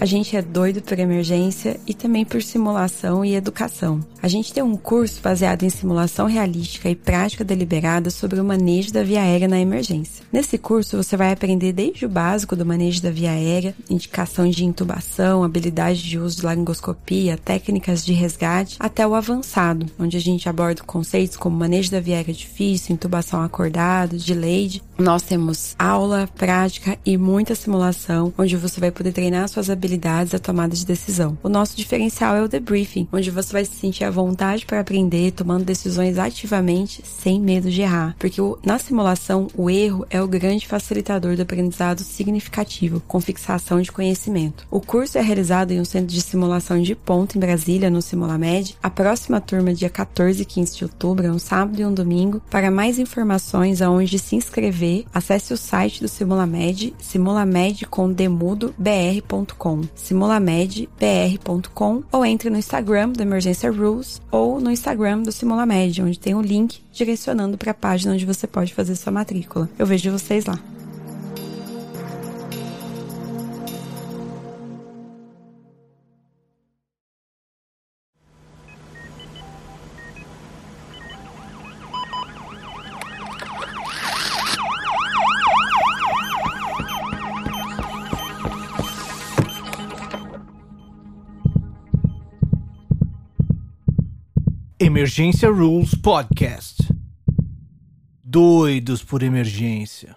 A gente é doido por emergência e também por simulação e educação. A gente tem um curso baseado em simulação realística e prática deliberada sobre o manejo da via aérea na emergência. Nesse curso você vai aprender desde o básico do manejo da via aérea, indicação de intubação, habilidade de uso de laringoscopia, técnicas de resgate, até o avançado, onde a gente aborda conceitos como manejo da via aérea difícil, intubação acordado, delayed. Nós temos aula, prática e muita simulação, onde você vai poder treinar suas habilidades à tomada de decisão. O nosso diferencial é o debriefing, onde você vai se sentir à vontade para aprender, tomando decisões ativamente, sem medo de errar. Porque na simulação, o erro é o grande facilitador do aprendizado significativo, com fixação de conhecimento. O curso é realizado em um centro de simulação de ponto em Brasília, no Simulamed. A próxima turma, dia 14 e 15 de outubro, é um sábado e um domingo. Para mais informações aonde se inscrever, acesse o site do Simulamed, simulamedbr.com ou entre no Instagram do Emergência Rules ou no Instagram do Simulamed, onde tem o um link direcionando para a página onde você pode fazer sua matrícula. Eu vejo vocês lá. Emergência Rules Podcast. Doidos por emergência.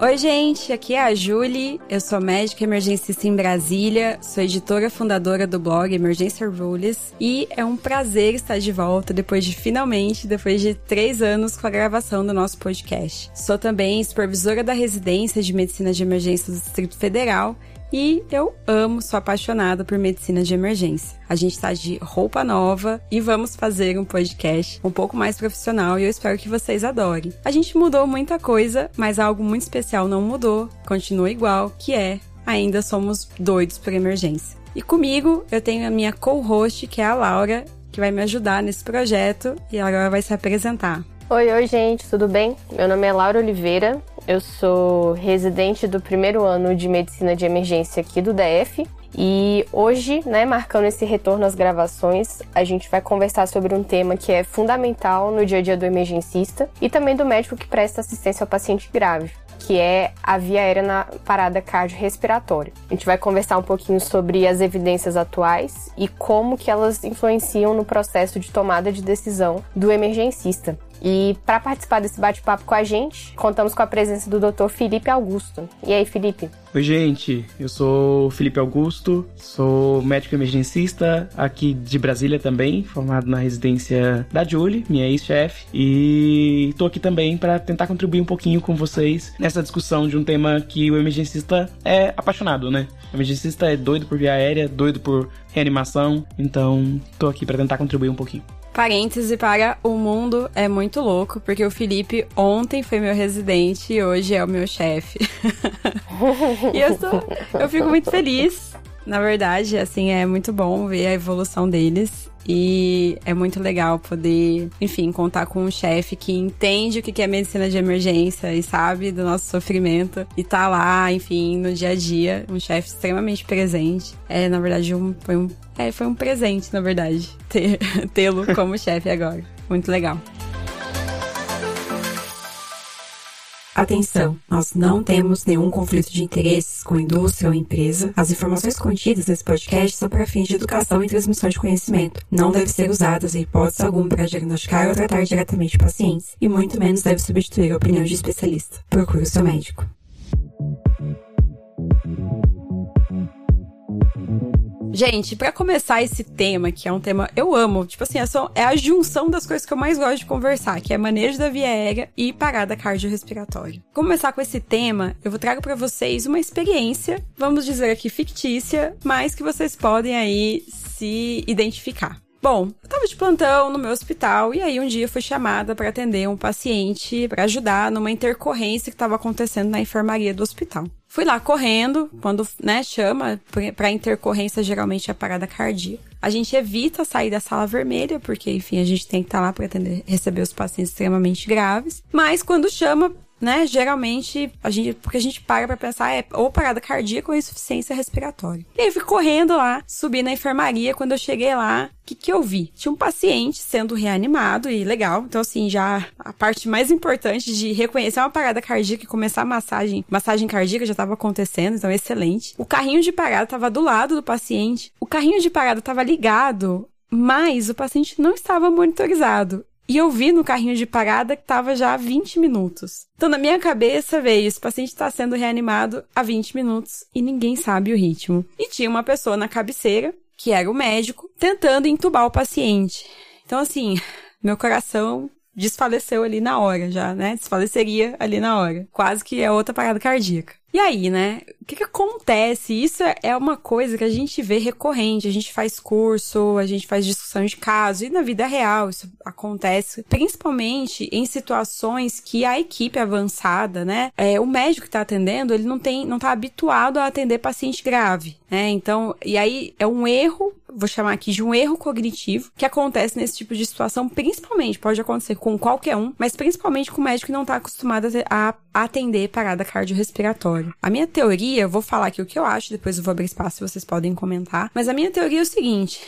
Oi, gente, aqui é a Julie, eu sou médica emergencista em Brasília, sou editora fundadora do blog Emergência Rules e é um prazer estar de volta depois de finalmente, depois de três anos com a gravação do nosso podcast. Sou também supervisora da residência de medicina de emergência do Distrito Federal e eu amo, sou apaixonada por medicina de emergência. A gente está de roupa nova e vamos fazer um podcast um pouco mais profissional e eu espero que vocês adorem. A gente mudou muita coisa, mas algo muito especial não mudou, continua igual, que é ainda somos doidos por emergência. E comigo eu tenho a minha co-host, que é a Laura, que vai me ajudar nesse projeto e agora vai se apresentar. Oi, oi, gente, tudo bem? Meu nome é Laura Oliveira, eu sou residente do primeiro ano de medicina de emergência aqui do DF. E hoje, né, marcando esse retorno às gravações, a gente vai conversar sobre um tema que é fundamental no dia a dia do emergencista e também do médico que presta assistência ao paciente grave, que é a via aérea na parada cardiorrespiratória. A gente vai conversar um pouquinho sobre as evidências atuais e como que elas influenciam no processo de tomada de decisão do emergencista. E para participar desse bate-papo com a gente, contamos com a presença do Dr. Felipe Augusto. E aí, Felipe? Oi, gente. Eu sou Felipe Augusto, sou médico emergencista aqui de Brasília também, formado na residência da Julie, minha ex-chefe, e tô aqui também para tentar contribuir um pouquinho com vocês nessa discussão de um tema que o emergencista é apaixonado, né? O emergencista é doido por via aérea, doido por reanimação, então tô aqui para tentar contribuir um pouquinho. Parêntese para o mundo é muito louco, porque o Felipe ontem foi meu residente e hoje é o meu chefe. e eu, sou, eu fico muito feliz. Na verdade, assim, é muito bom ver a evolução deles. E é muito legal poder, enfim, contar com um chefe que entende o que é medicina de emergência e sabe do nosso sofrimento e tá lá, enfim, no dia a dia. Um chefe extremamente presente. É, na verdade, um, foi, um, é, foi um presente, na verdade, tê-lo como chefe agora. Muito legal. Atenção, nós não temos nenhum conflito de interesses com indústria ou empresa. As informações contidas nesse podcast são para fins de educação e transmissão de conhecimento. Não devem ser usadas em hipótese alguma para diagnosticar ou tratar diretamente pacientes, e muito menos deve substituir a opinião de especialista. Procure o seu médico. Gente, para começar esse tema, que é um tema eu amo, tipo assim, é, só, é a junção das coisas que eu mais gosto de conversar, que é manejo da via aérea e parada cardiorrespiratória. Começar com esse tema, eu vou trago para vocês uma experiência, vamos dizer aqui fictícia, mas que vocês podem aí se identificar. Bom, eu tava de plantão no meu hospital e aí um dia fui chamada para atender um paciente para ajudar numa intercorrência que estava acontecendo na enfermaria do hospital. Fui lá correndo, quando, né, chama para intercorrência geralmente é parada cardíaca. A gente evita sair da sala vermelha, porque, enfim, a gente tem que estar tá lá para atender, receber os pacientes extremamente graves. Mas quando chama né? Geralmente, a gente, porque a gente para pra pensar, é ou parada cardíaca ou insuficiência respiratória. E aí eu fui correndo lá, subi na enfermaria. Quando eu cheguei lá, o que, que eu vi? Tinha um paciente sendo reanimado e legal. Então, assim, já a parte mais importante de reconhecer uma parada cardíaca e começar a massagem, massagem cardíaca já estava acontecendo, então excelente. O carrinho de parada estava do lado do paciente. O carrinho de parada estava ligado mas o paciente não estava monitorizado. E eu vi no carrinho de parada que tava já há 20 minutos. Então, na minha cabeça veio: esse paciente está sendo reanimado há 20 minutos e ninguém sabe o ritmo. E tinha uma pessoa na cabeceira, que era o médico, tentando entubar o paciente. Então, assim, meu coração desfaleceu ali na hora já, né? Desfaleceria ali na hora. Quase que é outra parada cardíaca. E aí, né? O que, que acontece? Isso é, é uma coisa que a gente vê recorrente. A gente faz curso, a gente faz discussão de caso e na vida real isso acontece, principalmente em situações que a equipe avançada, né? É, o médico que tá atendendo, ele não tem, não tá habituado a atender paciente grave, né? Então, e aí é um erro vou chamar aqui de um erro cognitivo que acontece nesse tipo de situação, principalmente, pode acontecer com qualquer um, mas principalmente com o médico que não está acostumado a, atender parada cardiorrespiratória. A minha teoria, eu vou falar aqui o que eu acho, depois eu vou abrir espaço, vocês podem comentar, mas a minha teoria é o seguinte,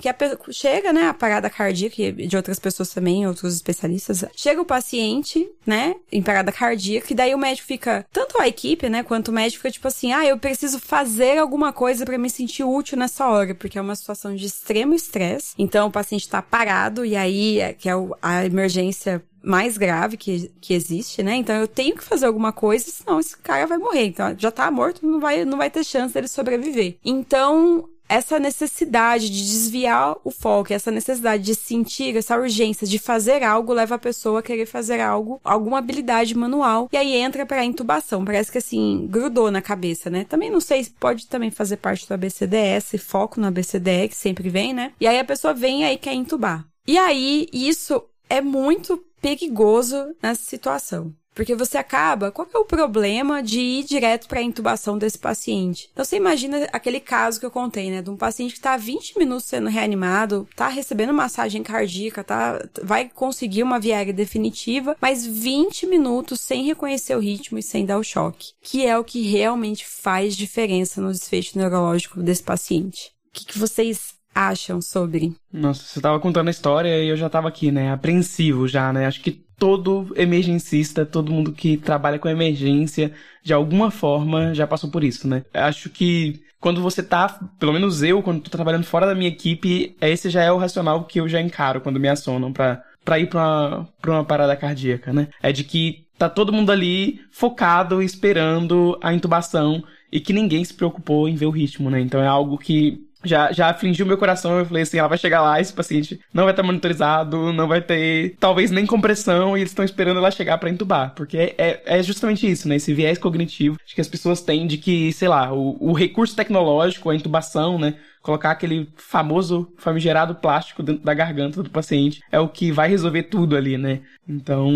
que a, chega, né, a parada cardíaca de outras pessoas também, outros especialistas, chega o paciente, né, em parada cardíaca, e daí o médico fica, tanto a equipe, né, quanto o médico fica tipo assim, ah, eu preciso fazer alguma coisa para me sentir útil nessa hora, porque é uma situação de extremo estresse. Então o paciente tá parado e aí é, que é a emergência mais grave que, que existe, né? Então eu tenho que fazer alguma coisa, senão esse cara vai morrer. Então já tá morto, não vai, não vai ter chance dele sobreviver. Então essa necessidade de desviar o foco, essa necessidade de sentir essa urgência de fazer algo leva a pessoa a querer fazer algo, alguma habilidade manual e aí entra para intubação. Parece que assim grudou na cabeça, né? Também não sei, pode também fazer parte do ABCDS, foco no ABCDE que sempre vem, né? E aí a pessoa vem e aí quer intubar. E aí isso é muito perigoso nessa situação. Porque você acaba, qual é o problema de ir direto para a intubação desse paciente? Então você imagina aquele caso que eu contei, né, de um paciente que está 20 minutos sendo reanimado, está recebendo massagem cardíaca, tá, vai conseguir uma viária definitiva, mas 20 minutos sem reconhecer o ritmo e sem dar o choque, que é o que realmente faz diferença no desfecho neurológico desse paciente. O que, que vocês acham sobre? Nossa, você estava contando a história e eu já estava aqui, né, apreensivo já, né? Acho que todo emergencista, todo mundo que trabalha com emergência, de alguma forma já passou por isso, né? Acho que quando você tá, pelo menos eu, quando tô trabalhando fora da minha equipe, esse já é o racional que eu já encaro quando me acionam pra, pra ir pra uma, pra uma parada cardíaca, né? É de que tá todo mundo ali focado, esperando a intubação e que ninguém se preocupou em ver o ritmo, né? Então é algo que já, já afligiu meu coração. Eu falei assim: ela vai chegar lá, esse paciente não vai estar monitorizado, não vai ter talvez nem compressão, e eles estão esperando ela chegar para entubar. Porque é, é, é, justamente isso, né? Esse viés cognitivo que as pessoas têm de que, sei lá, o, o recurso tecnológico, a intubação, né? Colocar aquele famoso famigerado plástico dentro da garganta do paciente é o que vai resolver tudo ali, né? Então,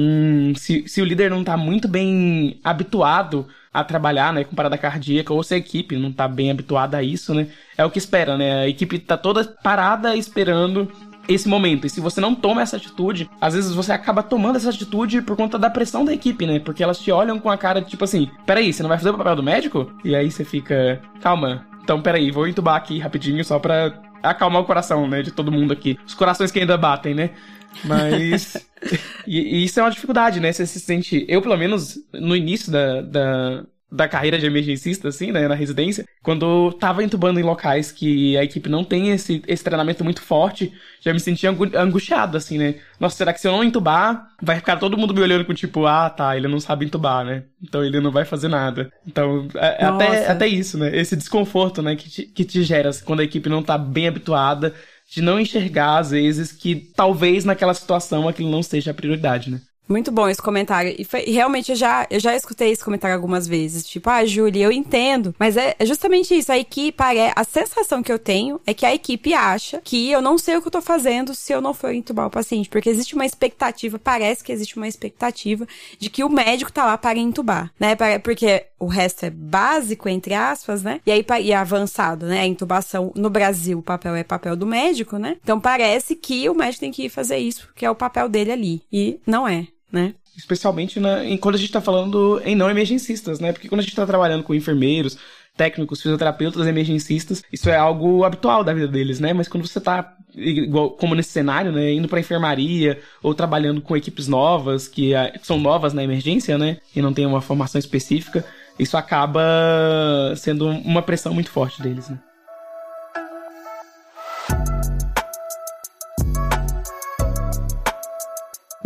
se, se o líder não tá muito bem habituado a trabalhar, né, com parada cardíaca, ou se a equipe não tá bem habituada a isso, né, é o que espera, né, a equipe tá toda parada esperando esse momento. E se você não toma essa atitude, às vezes você acaba tomando essa atitude por conta da pressão da equipe, né? Porque elas te olham com a cara de tipo assim: peraí, você não vai fazer o papel do médico? E aí você fica, calma, então peraí, vou entubar aqui rapidinho só pra acalmar o coração, né? De todo mundo aqui. Os corações que ainda batem, né? Mas. e, e, isso é uma dificuldade, né? Você se sente. Eu, pelo menos, no início da, da, da carreira de emergencista, assim, né, na residência, quando tava entubando em locais que a equipe não tem esse, esse treinamento muito forte, já me sentia angustiado, assim, né? Nossa, será que se eu não entubar, vai ficar todo mundo me olhando com tipo, ah, tá, ele não sabe entubar, né? Então ele não vai fazer nada. Então, é, é até, até isso, né? Esse desconforto, né, que te, que te gera quando a equipe não tá bem habituada, de não enxergar, às vezes, que talvez naquela situação aquilo não seja a prioridade, né? Muito bom esse comentário. E, foi, realmente eu já, eu já escutei esse comentário algumas vezes. Tipo, ah, Júlia, eu entendo. Mas é, é justamente isso. A equipe, a sensação que eu tenho é que a equipe acha que eu não sei o que eu tô fazendo se eu não for entubar o paciente. Porque existe uma expectativa, parece que existe uma expectativa de que o médico tá lá para entubar, né? Porque o resto é básico, entre aspas, né? E aí e avançado, né? A intubação no Brasil, o papel é papel do médico, né? Então parece que o médico tem que ir fazer isso, que é o papel dele ali. E não é, né? Especialmente na, em, quando a gente está falando em não emergencistas, né? Porque quando a gente está trabalhando com enfermeiros, técnicos, fisioterapeutas, emergencistas, isso é algo habitual da vida deles, né? Mas quando você tá igual como nesse cenário, né, indo para enfermaria ou trabalhando com equipes novas que são novas na emergência, né, e não tem uma formação específica, isso acaba sendo uma pressão muito forte deles, né?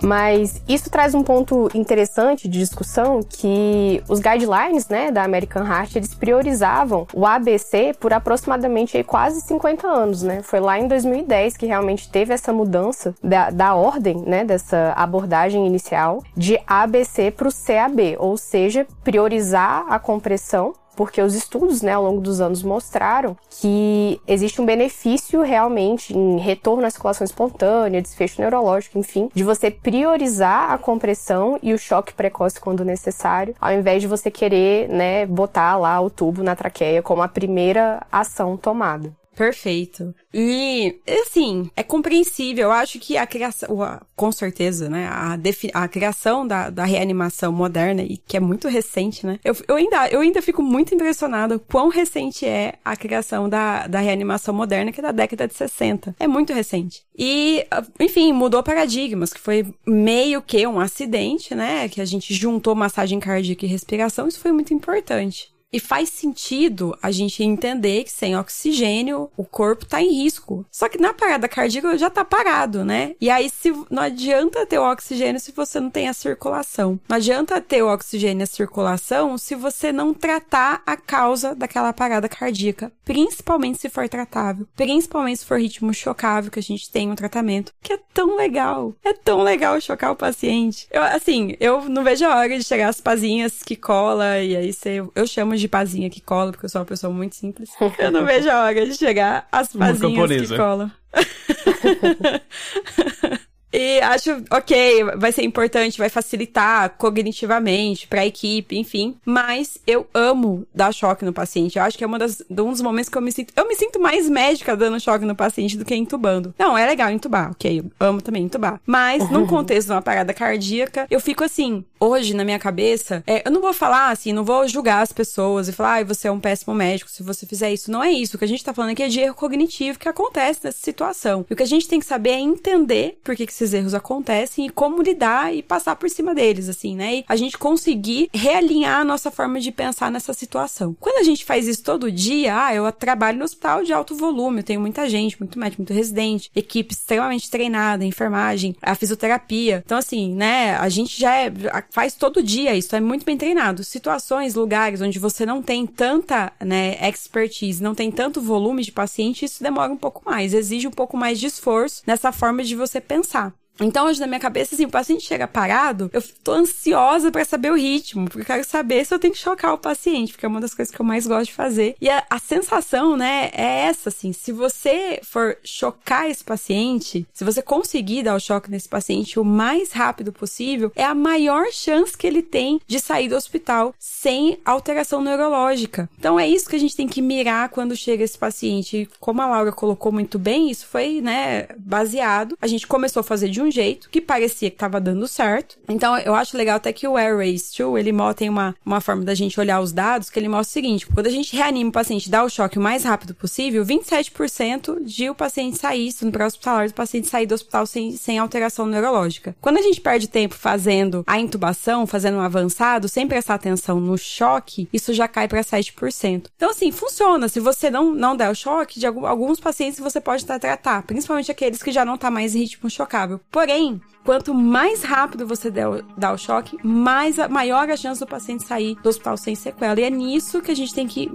Mas isso traz um ponto interessante de discussão que os guidelines, né, da American Heart, eles priorizavam o ABC por aproximadamente quase 50 anos, né? Foi lá em 2010 que realmente teve essa mudança da, da ordem, né, dessa abordagem inicial de ABC para o CAB, ou seja, priorizar a compressão porque os estudos, né, ao longo dos anos mostraram que existe um benefício realmente em retorno à circulação espontânea, desfecho neurológico, enfim, de você priorizar a compressão e o choque precoce quando necessário, ao invés de você querer, né, botar lá o tubo na traqueia como a primeira ação tomada. Perfeito. E, assim, é compreensível. Eu acho que a criação, com certeza, né? A, a criação da, da reanimação moderna, e que é muito recente, né? Eu, eu, ainda, eu ainda fico muito impressionado quão recente é a criação da, da reanimação moderna, que é da década de 60. É muito recente. E, enfim, mudou paradigmas, que foi meio que um acidente, né? Que a gente juntou massagem cardíaca e respiração. Isso foi muito importante. E faz sentido a gente entender que sem oxigênio o corpo tá em risco. Só que na parada cardíaca já tá parado, né? E aí se não adianta ter o oxigênio se você não tem a circulação. Não adianta ter o oxigênio e a circulação se você não tratar a causa daquela parada cardíaca, principalmente se for tratável, principalmente se for ritmo chocável que a gente tem um tratamento, que é tão legal. É tão legal chocar o paciente. Eu assim, eu não vejo a hora de chegar as pazinhas que cola e aí você, eu chamo de de pazinha que cola, porque eu sou uma pessoa muito simples. Eu não vejo a hora de chegar as pazinhas que colam. E acho, ok, vai ser importante, vai facilitar cognitivamente para a equipe, enfim. Mas eu amo dar choque no paciente. Eu acho que é uma das, um dos momentos que eu me sinto. Eu me sinto mais médica dando choque no paciente do que entubando. Não, é legal entubar, ok. Eu amo também entubar. Mas, num contexto de uma parada cardíaca, eu fico assim, hoje na minha cabeça, é, eu não vou falar assim, não vou julgar as pessoas e falar, ai, você é um péssimo médico se você fizer isso. Não é isso. O que a gente tá falando aqui é de erro cognitivo que acontece nessa situação. E o que a gente tem que saber é entender por que, que esses erros acontecem e como lidar e passar por cima deles, assim, né? E a gente conseguir realinhar a nossa forma de pensar nessa situação. Quando a gente faz isso todo dia, ah, eu trabalho no hospital de alto volume, eu tenho muita gente, muito médico, muito residente, equipe extremamente treinada, enfermagem, a fisioterapia. Então, assim, né, a gente já é, faz todo dia isso, é muito bem treinado. Situações, lugares onde você não tem tanta, né, expertise, não tem tanto volume de paciente, isso demora um pouco mais, exige um pouco mais de esforço nessa forma de você pensar. Então, hoje na minha cabeça, assim, o paciente chega parado, eu tô ansiosa para saber o ritmo, porque eu quero saber se eu tenho que chocar o paciente, porque é uma das coisas que eu mais gosto de fazer. E a, a sensação, né, é essa, assim, se você for chocar esse paciente, se você conseguir dar o choque nesse paciente o mais rápido possível, é a maior chance que ele tem de sair do hospital sem alteração neurológica. Então, é isso que a gente tem que mirar quando chega esse paciente. E como a Laura colocou muito bem, isso foi, né, baseado. A gente começou a fazer de um jeito que parecia que estava dando certo. Então, eu acho legal até que o Air Race 2, ele tem uma, uma forma da gente olhar os dados que ele mostra o seguinte: quando a gente reanima o paciente, dá o choque o mais rápido possível, 27% de o paciente sair, no pré-hospitalar, do paciente sair do hospital sem, sem alteração neurológica. Quando a gente perde tempo fazendo a intubação, fazendo um avançado, sem prestar atenção no choque, isso já cai para 7%. Então, assim, funciona. Se você não, não der o choque, de alguns pacientes você pode tratar, principalmente aqueles que já não tá mais em ritmo chocável Porém, quanto mais rápido você dá o choque, mais a, maior a chance do paciente sair do hospital sem sequela. E é nisso que a gente tem que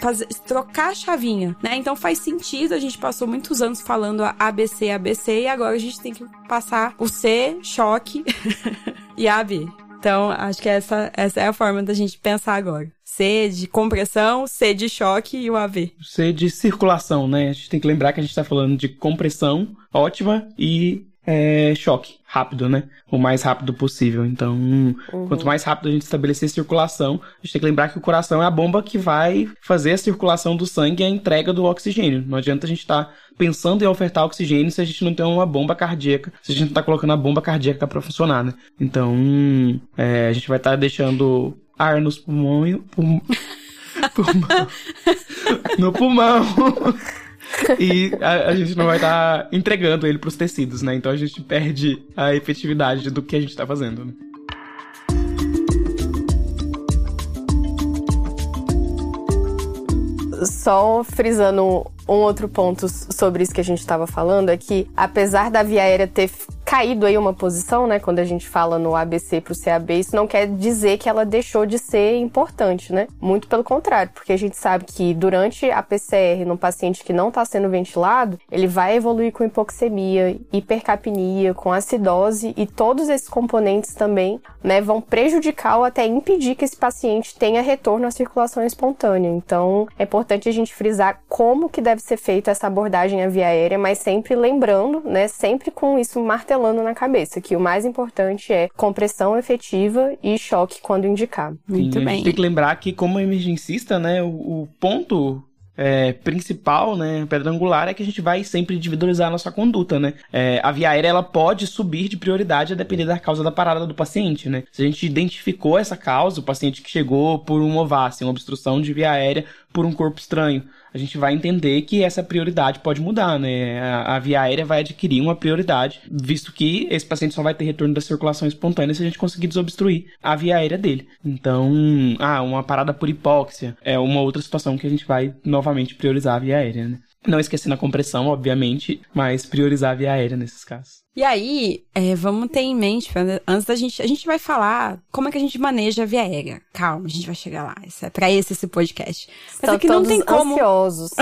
fazer, trocar a chavinha, né? Então faz sentido, a gente passou muitos anos falando ABC, ABC, e agora a gente tem que passar o C, choque, e a B. Então, acho que essa, essa é a forma da gente pensar agora. C de compressão, C de choque e o AV. C de circulação, né? A gente tem que lembrar que a gente está falando de compressão ótima e é, choque rápido, né? O mais rápido possível. Então, uhum. quanto mais rápido a gente estabelecer circulação, a gente tem que lembrar que o coração é a bomba que vai fazer a circulação do sangue e a entrega do oxigênio. Não adianta a gente estar tá pensando em ofertar oxigênio se a gente não tem uma bomba cardíaca, se a gente não está colocando a bomba cardíaca para funcionar, né? Então, é, a gente vai estar tá deixando ar nos pulmões. Pulmão, pulmão, no pulmão. e a, a, gente não vai estar tá entregando ele para os tecidos, né? Então a gente perde a efetividade do que a gente está fazendo. Né? Só frisando um outro ponto sobre isso que a gente estava falando é que, apesar da via aérea ter caído aí uma posição, né? Quando a gente fala no ABC para o CAB, isso não quer dizer que ela deixou de ser importante, né? Muito pelo contrário, porque a gente sabe que durante a PCR no paciente que não está sendo ventilado, ele vai evoluir com hipoxemia, hipercapnia, com acidose e todos esses componentes também, né, vão prejudicar ou até impedir que esse paciente tenha retorno à circulação espontânea. Então, é importante a gente frisar como que deve ser feita essa abordagem à via aérea, mas sempre lembrando, né, sempre com isso martelado martelando na cabeça que o mais importante é compressão efetiva e choque quando indicado. Muito Sim, bem. A gente tem que lembrar que, como emergencista, né, o, o ponto é, principal, né, pedra angular, é que a gente vai sempre individualizar a nossa conduta, né? É, a via aérea, ela pode subir de prioridade a depender da causa da parada do paciente, né? Se a gente identificou essa causa, o paciente que chegou por um ovácio, uma obstrução de via aérea por um corpo estranho, a gente vai entender que essa prioridade pode mudar, né? A, a, via aérea vai adquirir uma prioridade, visto que esse paciente só vai ter retorno da circulação espontânea se a gente conseguir desobstruir a via aérea dele. Então, ah, uma parada por hipóxia é uma outra situação que a gente vai novamente priorizar a via aérea, né? Não esquecendo a compressão, obviamente, mas priorizar a via aérea nesses casos. E aí, é, vamos ter em mente, antes da gente, a gente vai falar como é que a gente maneja a via aérea. Calma, a gente vai chegar lá. Isso é pra esse esse podcast. Mas aqui não tem como. Ansiosos.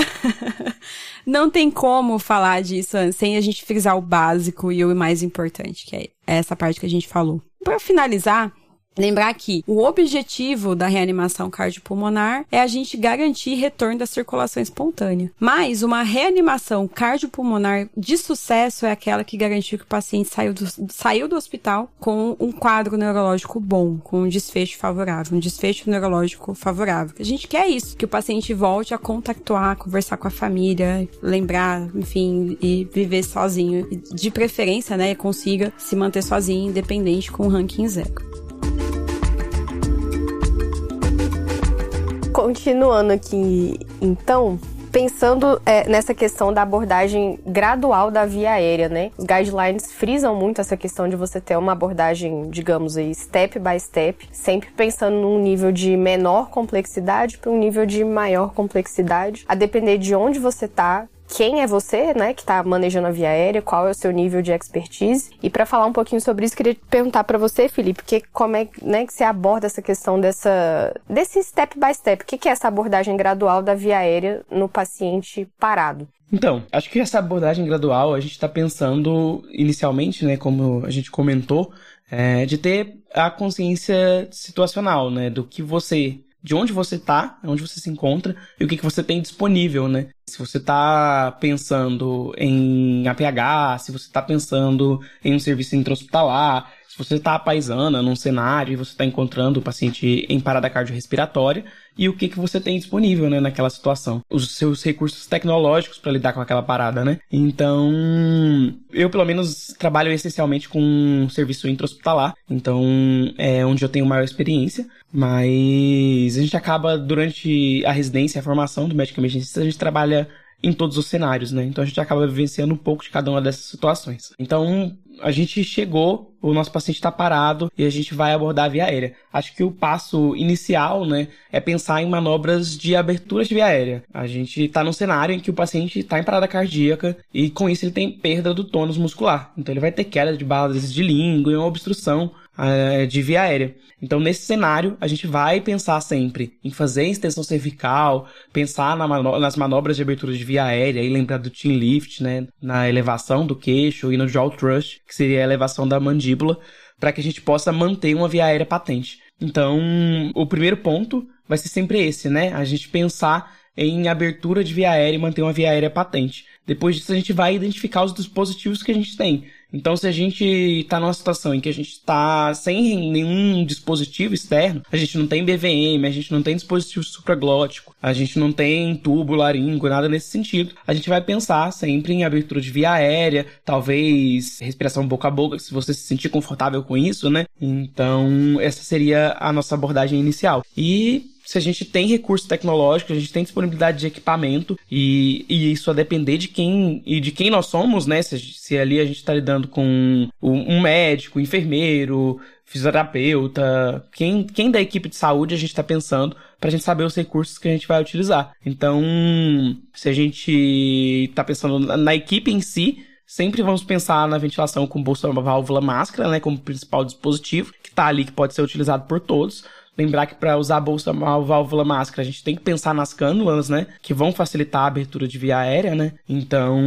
não tem como falar disso sem a gente frisar o básico e o mais importante, que é essa parte que a gente falou. Para finalizar, Lembrar que o objetivo da reanimação cardiopulmonar é a gente garantir retorno da circulação espontânea. Mas uma reanimação cardiopulmonar de sucesso é aquela que garantiu que o paciente saiu do, saiu do hospital com um quadro neurológico bom, com um desfecho favorável, um desfecho neurológico favorável. A gente quer isso, que o paciente volte a contactuar, conversar com a família, lembrar, enfim, e viver sozinho. De preferência, né, consiga se manter sozinho, independente com o ranking zero. Continuando aqui, então, pensando é, nessa questão da abordagem gradual da via aérea, né? Os guidelines frisam muito essa questão de você ter uma abordagem, digamos aí, step by step, sempre pensando num nível de menor complexidade para um nível de maior complexidade, a depender de onde você tá, quem é você, né, que está manejando a via aérea, qual é o seu nível de expertise. E para falar um pouquinho sobre isso, queria perguntar para você, Felipe, que como é, né, que você aborda essa questão dessa desse step by step? O que é essa abordagem gradual da via aérea no paciente parado? Então, acho que essa abordagem gradual a gente está pensando inicialmente, né, como a gente comentou, é, de ter a consciência situacional, né, do que você de onde você está, onde você se encontra e o que, que você tem disponível, né? Se você está pensando em APH, se você está pensando em um serviço intra-hospitalar, se você está paisana num cenário e você está encontrando o paciente em parada cardiorrespiratória e o que, que você tem disponível né, naquela situação. Os seus recursos tecnológicos para lidar com aquela parada, né? Então, eu pelo menos trabalho essencialmente com um serviço intra-hospitalar, então é onde eu tenho maior experiência, mas a gente acaba durante a residência, a formação do médico emergencista, a gente trabalha em todos os cenários, né? Então a gente acaba vivenciando um pouco de cada uma dessas situações. Então, a gente chegou, o nosso paciente está parado e a gente vai abordar a via aérea. Acho que o passo inicial, né, é pensar em manobras de abertura de via aérea. A gente está num cenário em que o paciente está em parada cardíaca e com isso ele tem perda do tônus muscular. Então ele vai ter queda de bases de língua e uma obstrução uh, de via aérea. Então, nesse cenário, a gente vai pensar sempre em fazer extensão cervical, pensar na mano nas manobras de abertura de via aérea, e lembrar do chin lift, né, na elevação do queixo e no jaw thrust, que seria a elevação da mandíbula, para que a gente possa manter uma via aérea patente. Então, o primeiro ponto vai ser sempre esse, né? A gente pensar em abertura de via aérea e manter uma via aérea patente. Depois disso, a gente vai identificar os dispositivos que a gente tem. Então, se a gente está numa situação em que a gente está sem nenhum dispositivo externo, a gente não tem BVM, a gente não tem dispositivo supraglótico, a gente não tem tubo laringo, nada nesse sentido, a gente vai pensar sempre em abertura de via aérea, talvez respiração boca a boca, se você se sentir confortável com isso, né? Então, essa seria a nossa abordagem inicial. E se a gente tem recurso tecnológico, a gente tem disponibilidade de equipamento e, e isso a depender de quem e de quem nós somos, né? Se, se ali a gente está lidando com um médico, um enfermeiro, fisioterapeuta, quem, quem da equipe de saúde a gente está pensando para a gente saber os recursos que a gente vai utilizar. Então, se a gente está pensando na, equipe em si, sempre vamos pensar na ventilação com bolsa válvula máscara, né, como principal dispositivo, que está ali que pode ser utilizado por todos. Lembrar que para usar a bolsa a válvula máscara, a gente tem que pensar nas cânulas, né? Que vão facilitar a abertura de via aérea, né? Então,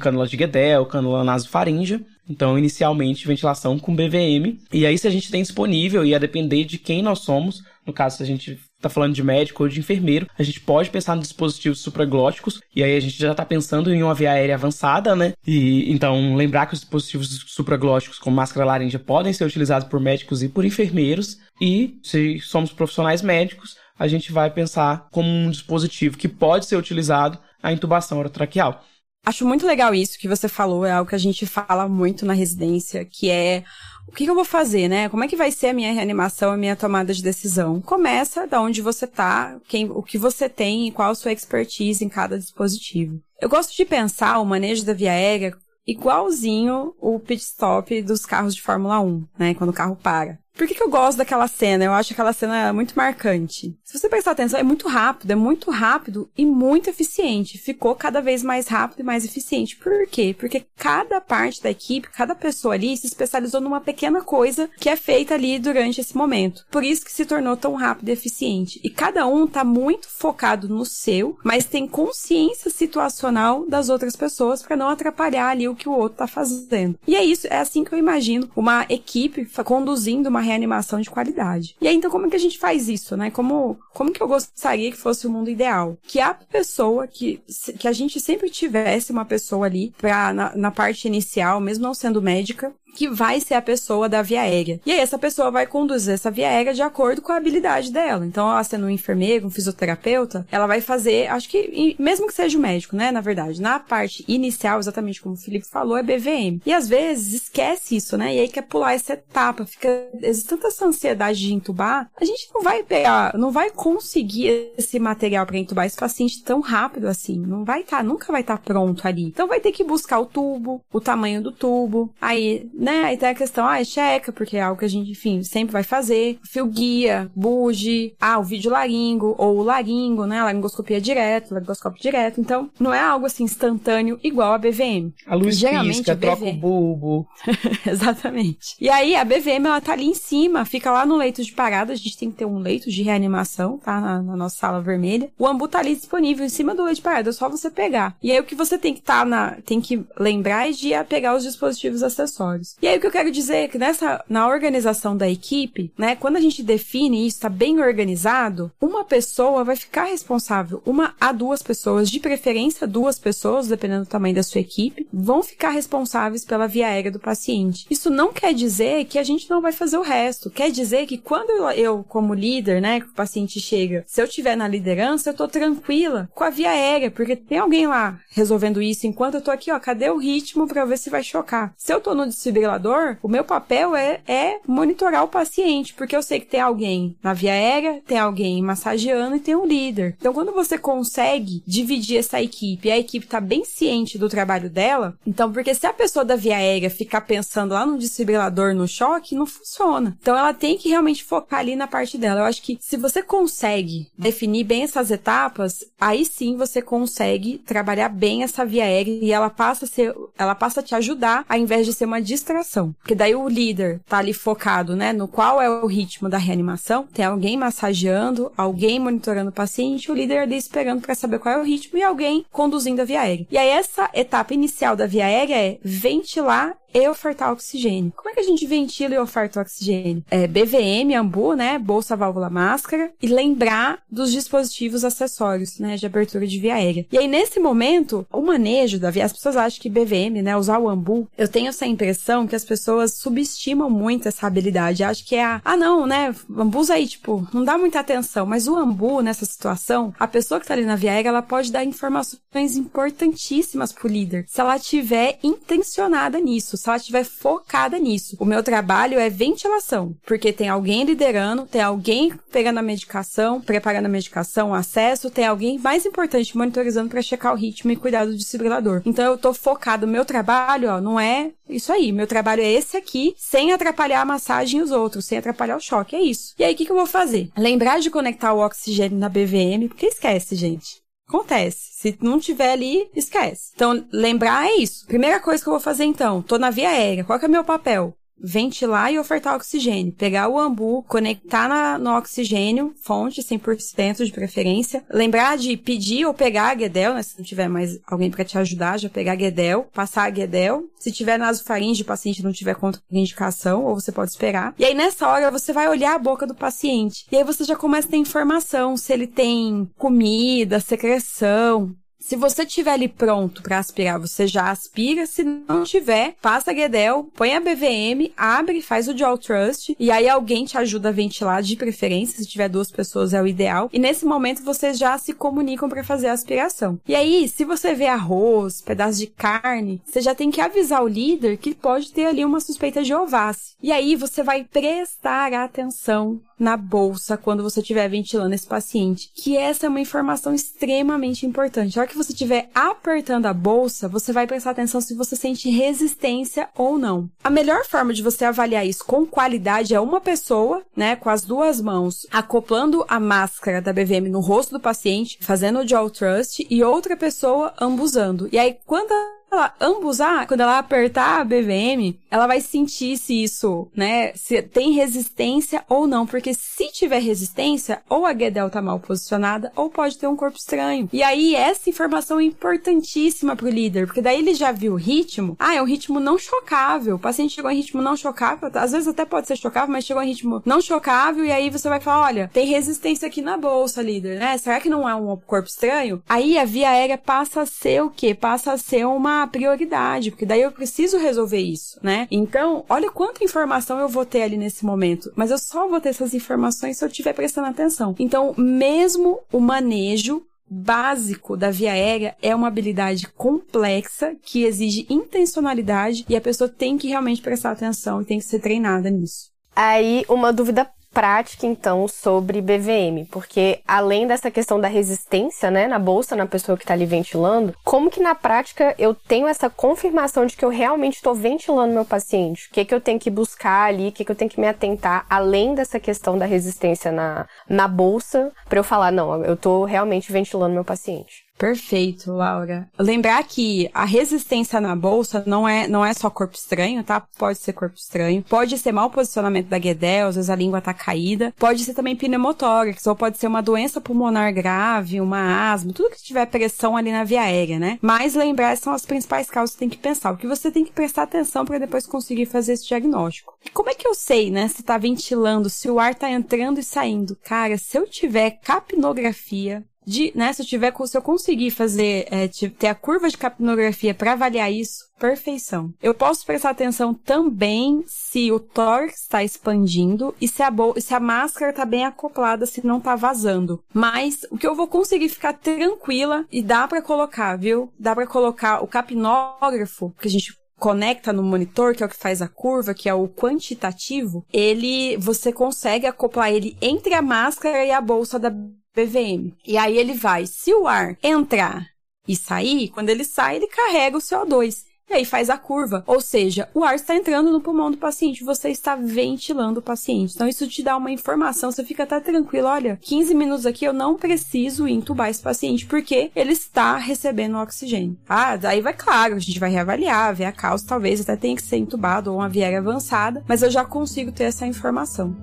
cânula de Guedel, cânula nasofaríngea. Então, inicialmente, ventilação com BVM. E aí, se a gente tem disponível, e a depender de quem nós somos, no caso, se a gente está falando de médico ou de enfermeiro, a gente pode pensar nos dispositivos supraglóticos, e aí a gente já está pensando em uma via aérea avançada, né? E então lembrar que os dispositivos supraglóticos, como máscara laríngea, podem ser utilizados por médicos e por enfermeiros, e se somos profissionais médicos, a gente vai pensar como um dispositivo que pode ser utilizado a intubação orotraqueal. Acho muito legal isso que você falou, é algo que a gente fala muito na residência, que é o que, eu vou fazer, né? Como é que vai ser a minha reanimação, a minha tomada de decisão? Começa da onde você tá, quem, o que você tem e qual a sua expertise em cada dispositivo. Eu gosto de pensar o manejo da via aérea igualzinho o pit stop dos carros de Fórmula 1, né? Quando o carro para. Por que, que eu gosto daquela cena? Eu acho aquela cena muito marcante. Se você prestar atenção, é muito rápido, é muito rápido e muito eficiente. Ficou cada vez mais rápido e mais eficiente. Por quê? Porque cada parte da equipe, cada pessoa ali se especializou numa pequena coisa que é feita ali durante esse momento. Por isso que se tornou tão rápido e eficiente. E cada um tá muito focado no seu, mas tem consciência situacional das outras pessoas para não atrapalhar ali o que o outro tá fazendo. E é isso, é assim que eu imagino uma equipe conduzindo uma reanimação de qualidade. E aí, então, como é que a gente faz isso, né? Como, como que eu gostaria que fosse o mundo ideal? Que a pessoa, que, que a gente sempre tivesse uma pessoa ali pra, na, na parte inicial, mesmo não sendo médica, que vai ser a pessoa da via aérea. E aí essa pessoa vai conduzir essa via aérea de acordo com a habilidade dela. Então, ela sendo um enfermeiro, um fisioterapeuta, ela vai fazer, acho que, mesmo que seja o um médico, né, na verdade, na parte inicial, exatamente como o Felipe falou, é BVM. E às vezes esquece isso, né? E aí quer pular essa etapa, fica, existe tanta essa ansiedade de entubar, a gente não vai pegar, não vai conseguir esse material para entubar esse paciente tão rápido assim. Não vai estar, tá, nunca vai estar tá pronto ali. Então vai ter que buscar o tubo, o tamanho do tubo, aí né? Aí tem a questão, ah, é checa, porque é algo que a gente, enfim, sempre vai fazer. Fio guia, buge, ah, o vídeo laringo, ou o laringo, né? Laringoscopia direto, laringoscópio direto. Então, não é algo assim instantâneo igual a BVM. A luz Geralmente, pisca, a BVM... troca o bulbo. Exatamente. E aí, a BVM, ela tá ali em cima, fica lá no leito de parada. A gente tem que ter um leito de reanimação, tá? Na, na nossa sala vermelha. O ambu tá ali disponível em cima do leito de parada, é só você pegar. E aí, o que você tem que tá na, tem que lembrar é de pegar os dispositivos acessórios. E aí o que eu quero dizer é que nessa, na organização da equipe, né, quando a gente define isso, tá bem organizado, uma pessoa vai ficar responsável, uma a duas pessoas, de preferência duas pessoas, dependendo do tamanho da sua equipe, vão ficar responsáveis pela via aérea do paciente. Isso não quer dizer que a gente não vai fazer o resto, quer dizer que quando eu, como líder, né, que o paciente chega, se eu tiver na liderança, eu tô tranquila com a via aérea, porque tem alguém lá resolvendo isso enquanto eu tô aqui, ó, cadê o ritmo para ver se vai chocar? Se eu tô no desfibrilador desfibrilador, o meu papel é, é monitorar o paciente, porque eu sei que tem alguém na via aérea, tem alguém massageando e tem um líder. Então, quando você consegue dividir essa equipe a equipe tá bem ciente do trabalho dela, dela. Então, porque se a pessoa da via aérea ficar pensando lá no desfibrilador, no choque, não funciona. Então, ela tem que realmente focar ali na parte dela. Eu acho que se você consegue definir bem essas etapas, aí sim você consegue trabalhar bem essa via aérea e ela passa a ser, ela passa a te ajudar ao invés de ser uma distração. Porque daí o líder tá ali focado, né, no qual é o ritmo da reanimação, tem alguém massageando, alguém monitorando o paciente, o líder ali esperando para saber qual é o ritmo e alguém conduzindo a via aérea. E aí essa etapa inicial da via aérea é ventilar e ofertar oxigênio. Como é que a gente ventila e oferta oxigênio? É BVM, AMBU, né? Bolsa, válvula, máscara. E lembrar dos dispositivos acessórios, né? De abertura de via aérea. E aí, nesse momento, o manejo da via... As pessoas acham que BVM, né? Usar o AMBU. Eu tenho essa impressão que as pessoas subestimam muito essa habilidade. Acho que é a... Ah, não, né? AMBU usa aí, tipo, não dá muita atenção. Mas o AMBU, nessa situação, a pessoa que tá ali na via aérea, ela pode dar informações importantíssimas pro líder. Se ela tiver intencionada nisso ela estiver focada nisso. O meu trabalho é ventilação, porque tem alguém liderando, tem alguém pegando a medicação, preparando a medicação, acesso, tem alguém mais importante monitorizando para checar o ritmo e cuidar do desfibrilador. Então eu tô focado, meu trabalho, ó, não é isso aí, meu trabalho é esse aqui, sem atrapalhar a massagem e os outros, sem atrapalhar o choque, é isso. E aí o que, que eu vou fazer? Lembrar de conectar o oxigênio na BVM, porque esquece, gente. Acontece. Se não tiver ali, esquece. Então, lembrar é isso. Primeira coisa que eu vou fazer então, tô na via aérea. Qual que é o meu papel? Ventilar e ofertar oxigênio. Pegar o ambu, conectar na, no oxigênio, fonte 100% de preferência. Lembrar de pedir ou pegar a Guedel, né? Se não tiver mais alguém para te ajudar, já pegar a Guedel, passar a Guedel. Se tiver nasofaringe, o paciente não tiver contraindicação, ou você pode esperar. E aí nessa hora você vai olhar a boca do paciente. E aí você já começa a ter informação se ele tem comida, secreção, se você tiver ali pronto para aspirar, você já aspira. Se não tiver, passa a Guedel, põe a BVM, abre, faz o Jaw Trust e aí alguém te ajuda a ventilar de preferência. Se tiver duas pessoas é o ideal. E nesse momento vocês já se comunicam para fazer a aspiração. E aí, se você vê arroz, pedaço de carne, você já tem que avisar o líder que pode ter ali uma suspeita de ovácea. E aí você vai prestar atenção na bolsa quando você estiver ventilando esse paciente, que essa é uma informação extremamente importante. A hora que você estiver apertando a bolsa, você vai prestar atenção se você sente resistência ou não. A melhor forma de você avaliar isso com qualidade é uma pessoa, né, com as duas mãos, acoplando a máscara da BVM no rosto do paciente, fazendo o jaw trust, e outra pessoa ambusando. E aí, quando ela ambusar, quando ela apertar a BVM, ela vai sentir se isso, né, se tem resistência ou não, porque se tiver resistência, ou a Guedel tá mal posicionada, ou pode ter um corpo estranho. E aí, essa informação é importantíssima pro líder, porque daí ele já viu o ritmo. Ah, é um ritmo não chocável. O paciente chegou em ritmo não chocável, às vezes até pode ser chocável, mas chegou em ritmo não chocável, e aí você vai falar, olha, tem resistência aqui na bolsa, líder, né? Será que não é um corpo estranho? Aí a via aérea passa a ser o quê? Passa a ser uma prioridade, porque daí eu preciso resolver isso, né? Então, olha quanta informação eu vou ter ali nesse momento, mas eu só vou ter essas informações se eu estiver prestando atenção. Então, mesmo o manejo básico da via aérea é uma habilidade complexa que exige intencionalidade e a pessoa tem que realmente prestar atenção e tem que ser treinada nisso. Aí, uma dúvida prática, então, sobre BVM, porque além dessa questão da resistência, né, na bolsa, na pessoa que está ali ventilando, como que na prática eu tenho essa confirmação de que eu realmente estou ventilando meu paciente? O que, que eu tenho que buscar ali, o que, que eu tenho que me atentar, além dessa questão da resistência na, na bolsa, para eu falar, não, eu estou realmente ventilando meu paciente? Perfeito, Laura. Lembrar que a resistência na bolsa não é, não é só corpo estranho, tá? Pode ser corpo estranho. Pode ser mau posicionamento da Guedel, às vezes a língua tá caída. Pode ser também pneumotórax, ou pode ser uma doença pulmonar grave, uma asma, tudo que tiver pressão ali na via aérea, né? Mas lembrar são as principais causas que tem que pensar. O que você tem que prestar atenção para depois conseguir fazer esse diagnóstico. E como é que eu sei, né, se tá ventilando, se o ar tá entrando e saindo? Cara, se eu tiver capnografia, de, né, se eu tiver, se eu conseguir fazer, é, ter a curva de capnografia para avaliar isso, perfeição. Eu posso prestar atenção também se o tórax está expandindo e se a, se a máscara está bem acoplada, se não está vazando. Mas o que eu vou conseguir ficar tranquila e dá para colocar, viu? Dá para colocar o capnógrafo, que a gente conecta no monitor, que é o que faz a curva, que é o quantitativo, ele você consegue acoplar ele entre a máscara e a bolsa da BVM. E aí ele vai, se o ar entrar e sair, quando ele sai, ele carrega o CO2. e aí faz a curva. Ou seja, o ar está entrando no pulmão do paciente, você está ventilando o paciente. Então, isso te dá uma informação, você fica até tranquilo. Olha, 15 minutos aqui eu não preciso intubar esse paciente, porque ele está recebendo oxigênio. Ah, daí vai claro, a gente vai reavaliar, ver a causa, talvez até tenha que ser intubado ou uma viária avançada, mas eu já consigo ter essa informação.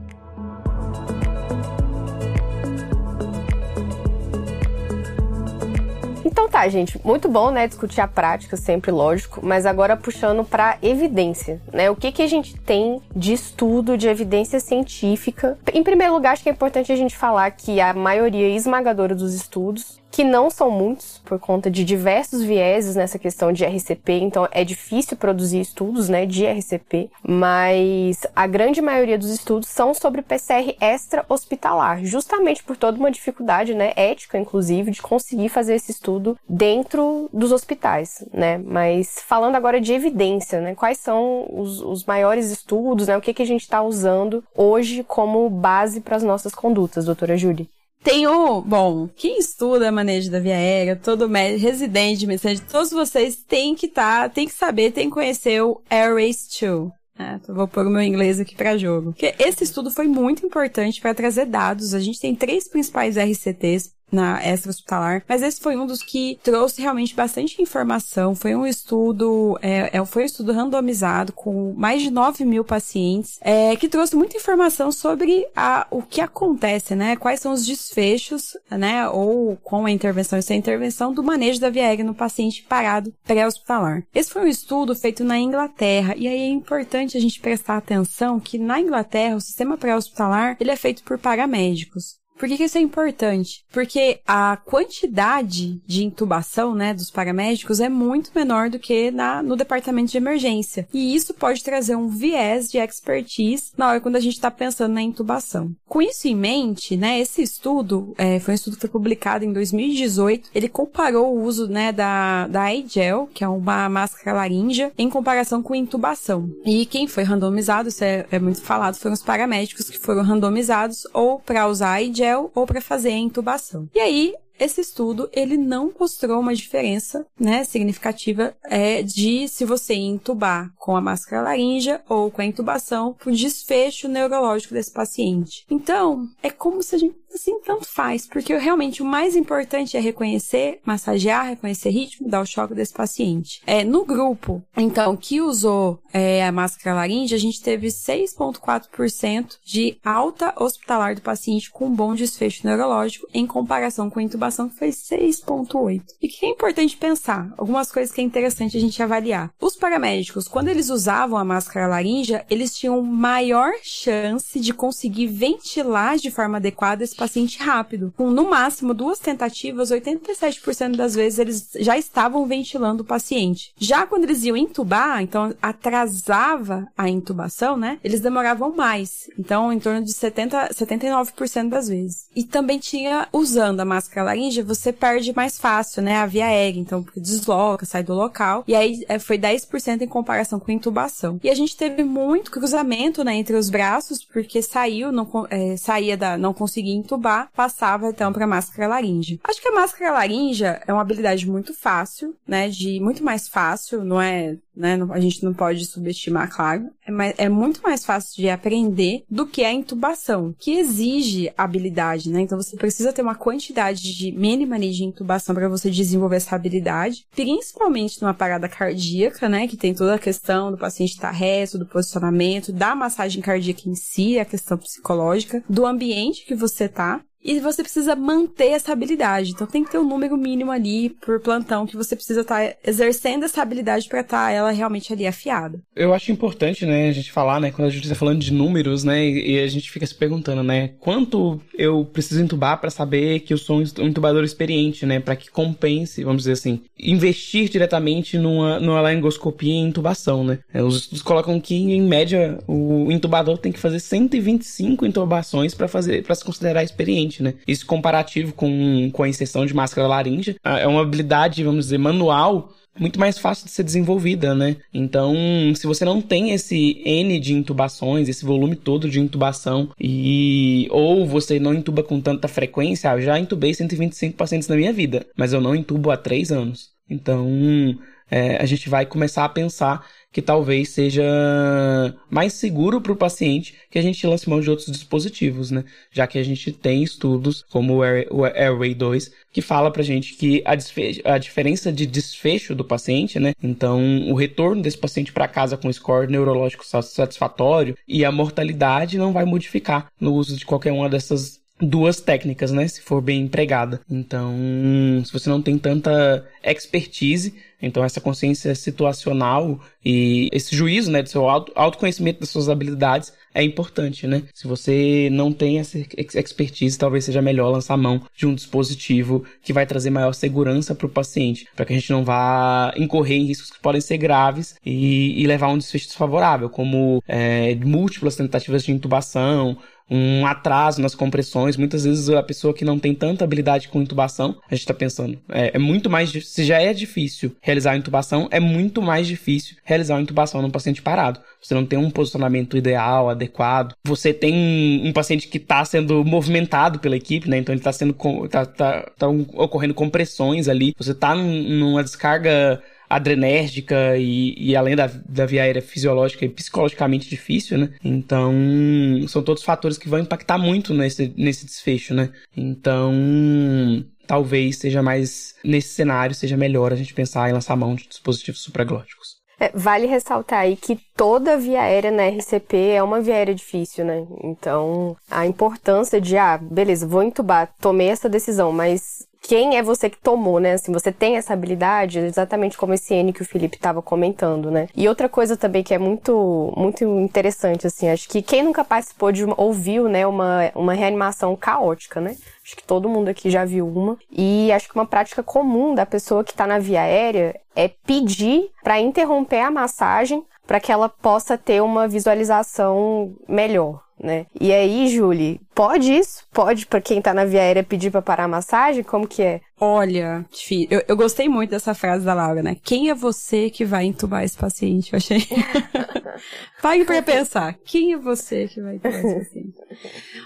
Tá, gente, muito bom, né, discutir a prática, sempre lógico, mas agora puxando para evidência, né? O que que a gente tem de estudo, de evidência científica? Em primeiro lugar, acho que é importante a gente falar que a maioria esmagadora dos estudos que não são muitos, por conta de diversos vieses nessa questão de RCP, então é difícil produzir estudos, né, de RCP, mas a grande maioria dos estudos são sobre PCR extra-hospitalar, justamente por toda uma dificuldade, né, ética, inclusive, de conseguir fazer esse estudo dentro dos hospitais, né, mas falando agora de evidência, né, quais são os, os maiores estudos, né, o que, que a gente está usando hoje como base para as nossas condutas, doutora Júlia? Tem o, bom, quem estuda manejo da via aérea, todo médico, residente de medicina, todos vocês têm que estar, tá, tem que saber, tem que conhecer o Air Race 2. É, vou pôr o meu inglês aqui para jogo. Porque esse estudo foi muito importante para trazer dados. A gente tem três principais RCTs na extra-hospitalar, mas esse foi um dos que trouxe realmente bastante informação. Foi um estudo, é, é, foi um estudo randomizado com mais de 9 mil pacientes, é, que trouxe muita informação sobre a, o que acontece, né? Quais são os desfechos, né? Ou com a intervenção e sem intervenção do manejo da via aérea no paciente parado pré-hospitalar. Esse foi um estudo feito na Inglaterra, e aí é importante a gente prestar atenção que na Inglaterra o sistema pré-hospitalar ele é feito por paramédicos. Por que, que, isso é importante? Porque a quantidade de intubação, né, dos paramédicos é muito menor do que na, no departamento de emergência. E isso pode trazer um viés de expertise na hora quando a gente está pensando na intubação. Com isso em mente, né, esse estudo, é, foi um estudo que foi publicado em 2018, ele comparou o uso, né, da, da iGel, que é uma máscara laríngea, em comparação com intubação. E quem foi randomizado, isso é, é muito falado, foram os paramédicos que foram randomizados ou para usar a iGel ou para fazer a intubação. E aí, esse estudo ele não mostrou uma diferença né, significativa é, de se você intubar com a máscara laríngea ou com a intubação para o desfecho neurológico desse paciente. Então, é como se a gente assim, tanto faz, porque realmente o mais importante é reconhecer, massagear, reconhecer ritmo, dar o choque desse paciente. É, no grupo, então, que usou é, a máscara laríngea, a gente teve 6,4% de alta hospitalar do paciente com bom desfecho neurológico em comparação com a intubação, que foi 6,8%. E que é importante pensar? Algumas coisas que é interessante a gente avaliar. Os paramédicos, quando eles usavam a máscara laríngea, eles tinham maior chance de conseguir ventilar de forma adequada esse paciente rápido. Com no máximo duas tentativas, 87% das vezes eles já estavam ventilando o paciente. Já quando eles iam intubar, então atrasava a intubação, né? Eles demoravam mais. Então, em torno de 70, 79% das vezes. E também tinha, usando a máscara laríngea, você perde mais fácil, né? A via aérea. Então, desloca, sai do local. E aí é, foi 10% em comparação com intubação. E a gente teve muito cruzamento, né? Entre os braços, porque saiu, não, é, saía da, não conseguia intubar, passava então para máscara laríngea. Acho que a máscara laríngea é uma habilidade muito fácil, né? De muito mais fácil, não é, né? A gente não pode subestimar, claro. É, muito mais fácil de aprender do que a intubação, que exige habilidade, né? Então você precisa ter uma quantidade de mínima de intubação para você desenvolver essa habilidade, principalmente numa parada cardíaca, né? Que tem toda a questão do paciente estar reto, do posicionamento, da massagem cardíaca em si, a questão psicológica, do ambiente que você tá e você precisa manter essa habilidade. Então tem que ter um número mínimo ali por plantão que você precisa estar tá exercendo essa habilidade para estar tá ela realmente ali afiada. Eu acho importante, né, a gente falar, né, quando a gente está falando de números, né, e a gente fica se perguntando, né, quanto eu preciso entubar para saber que eu sou um intubador experiente, né, para que compense, vamos dizer assim, investir diretamente numa, numa laringoscopia e intubação, né. É, os estudos colocam que em média o intubador tem que fazer 125 intubações para fazer para se considerar experiente né? Isso comparativo com, com a inserção de máscara laríngea, ah, é uma habilidade, vamos dizer, manual muito mais fácil de ser desenvolvida, né? Então, se você não tem esse N de intubações, esse volume todo de intubação, e ou você não intuba com tanta frequência, ah, eu já intubei 125 pacientes na minha vida, mas eu não intubo há três anos. Então, é, a gente vai começar a pensar que talvez seja mais seguro para o paciente que a gente lance mão de outros dispositivos, né? Já que a gente tem estudos como o Airway 2 que fala pra gente que a, a, diferença de desfecho do paciente, né? Então, o retorno desse paciente para casa com score neurológico satisfatório e a mortalidade não vai modificar no uso de qualquer uma dessas duas técnicas, né? Se for bem empregada. Então, se você não tem tanta expertise, então essa consciência situacional e esse juízo, né, do seu auto, autoconhecimento das suas habilidades é importante, né? Se você não tem essa expertise, talvez seja melhor lançar mão de um dispositivo que vai trazer maior segurança para o paciente, para que a gente não vá incorrer em riscos que podem ser graves e, e levar a um desfecho desfavorável, como é, múltiplas tentativas de intubação, um atraso nas compressões. Muitas vezes a pessoa que não tem tanta habilidade com intubação, a gente está pensando, é, é, muito mais. Se já é difícil realizar a intubação, é muito mais difícil realizar uma intubação num paciente parado. Você não tem um posicionamento ideal, adequado. Você tem um, paciente que está sendo movimentado pela equipe, né? Então ele está sendo. tá, tá, tá ocorrendo compressões ali. Você está num, numa descarga adrenérgica e, e além da, da via aérea fisiológica e psicologicamente difícil, né? Então, são todos fatores que vão impactar muito nesse, nesse desfecho, né? Então, talvez seja mais, nesse cenário, seja melhor a gente pensar em lançar mão de dispositivos supraglóticos. É, vale ressaltar aí que toda via aérea na RCP é uma via aérea difícil, né? Então, a importância de, ah, beleza, vou entubar, tomei essa decisão, mas quem é você que tomou, né? Assim, você tem essa habilidade, exatamente como esse N que o Felipe estava comentando, né? E outra coisa também que é muito, muito interessante, assim, acho que quem nunca participou de uma, ouviu, né, uma, uma reanimação caótica, né? Acho que todo mundo aqui já viu uma. E acho que uma prática comum da pessoa que está na via aérea é pedir para interromper a massagem para que ela possa ter uma visualização melhor né? E aí, Julie, pode isso? Pode para quem tá na via aérea pedir para parar a massagem? Como que é? Olha, eu, eu gostei muito dessa frase da Laura, né? Quem é você que vai entubar esse paciente? Eu achei. Pague para pensar. Quem é você que vai entubar esse paciente?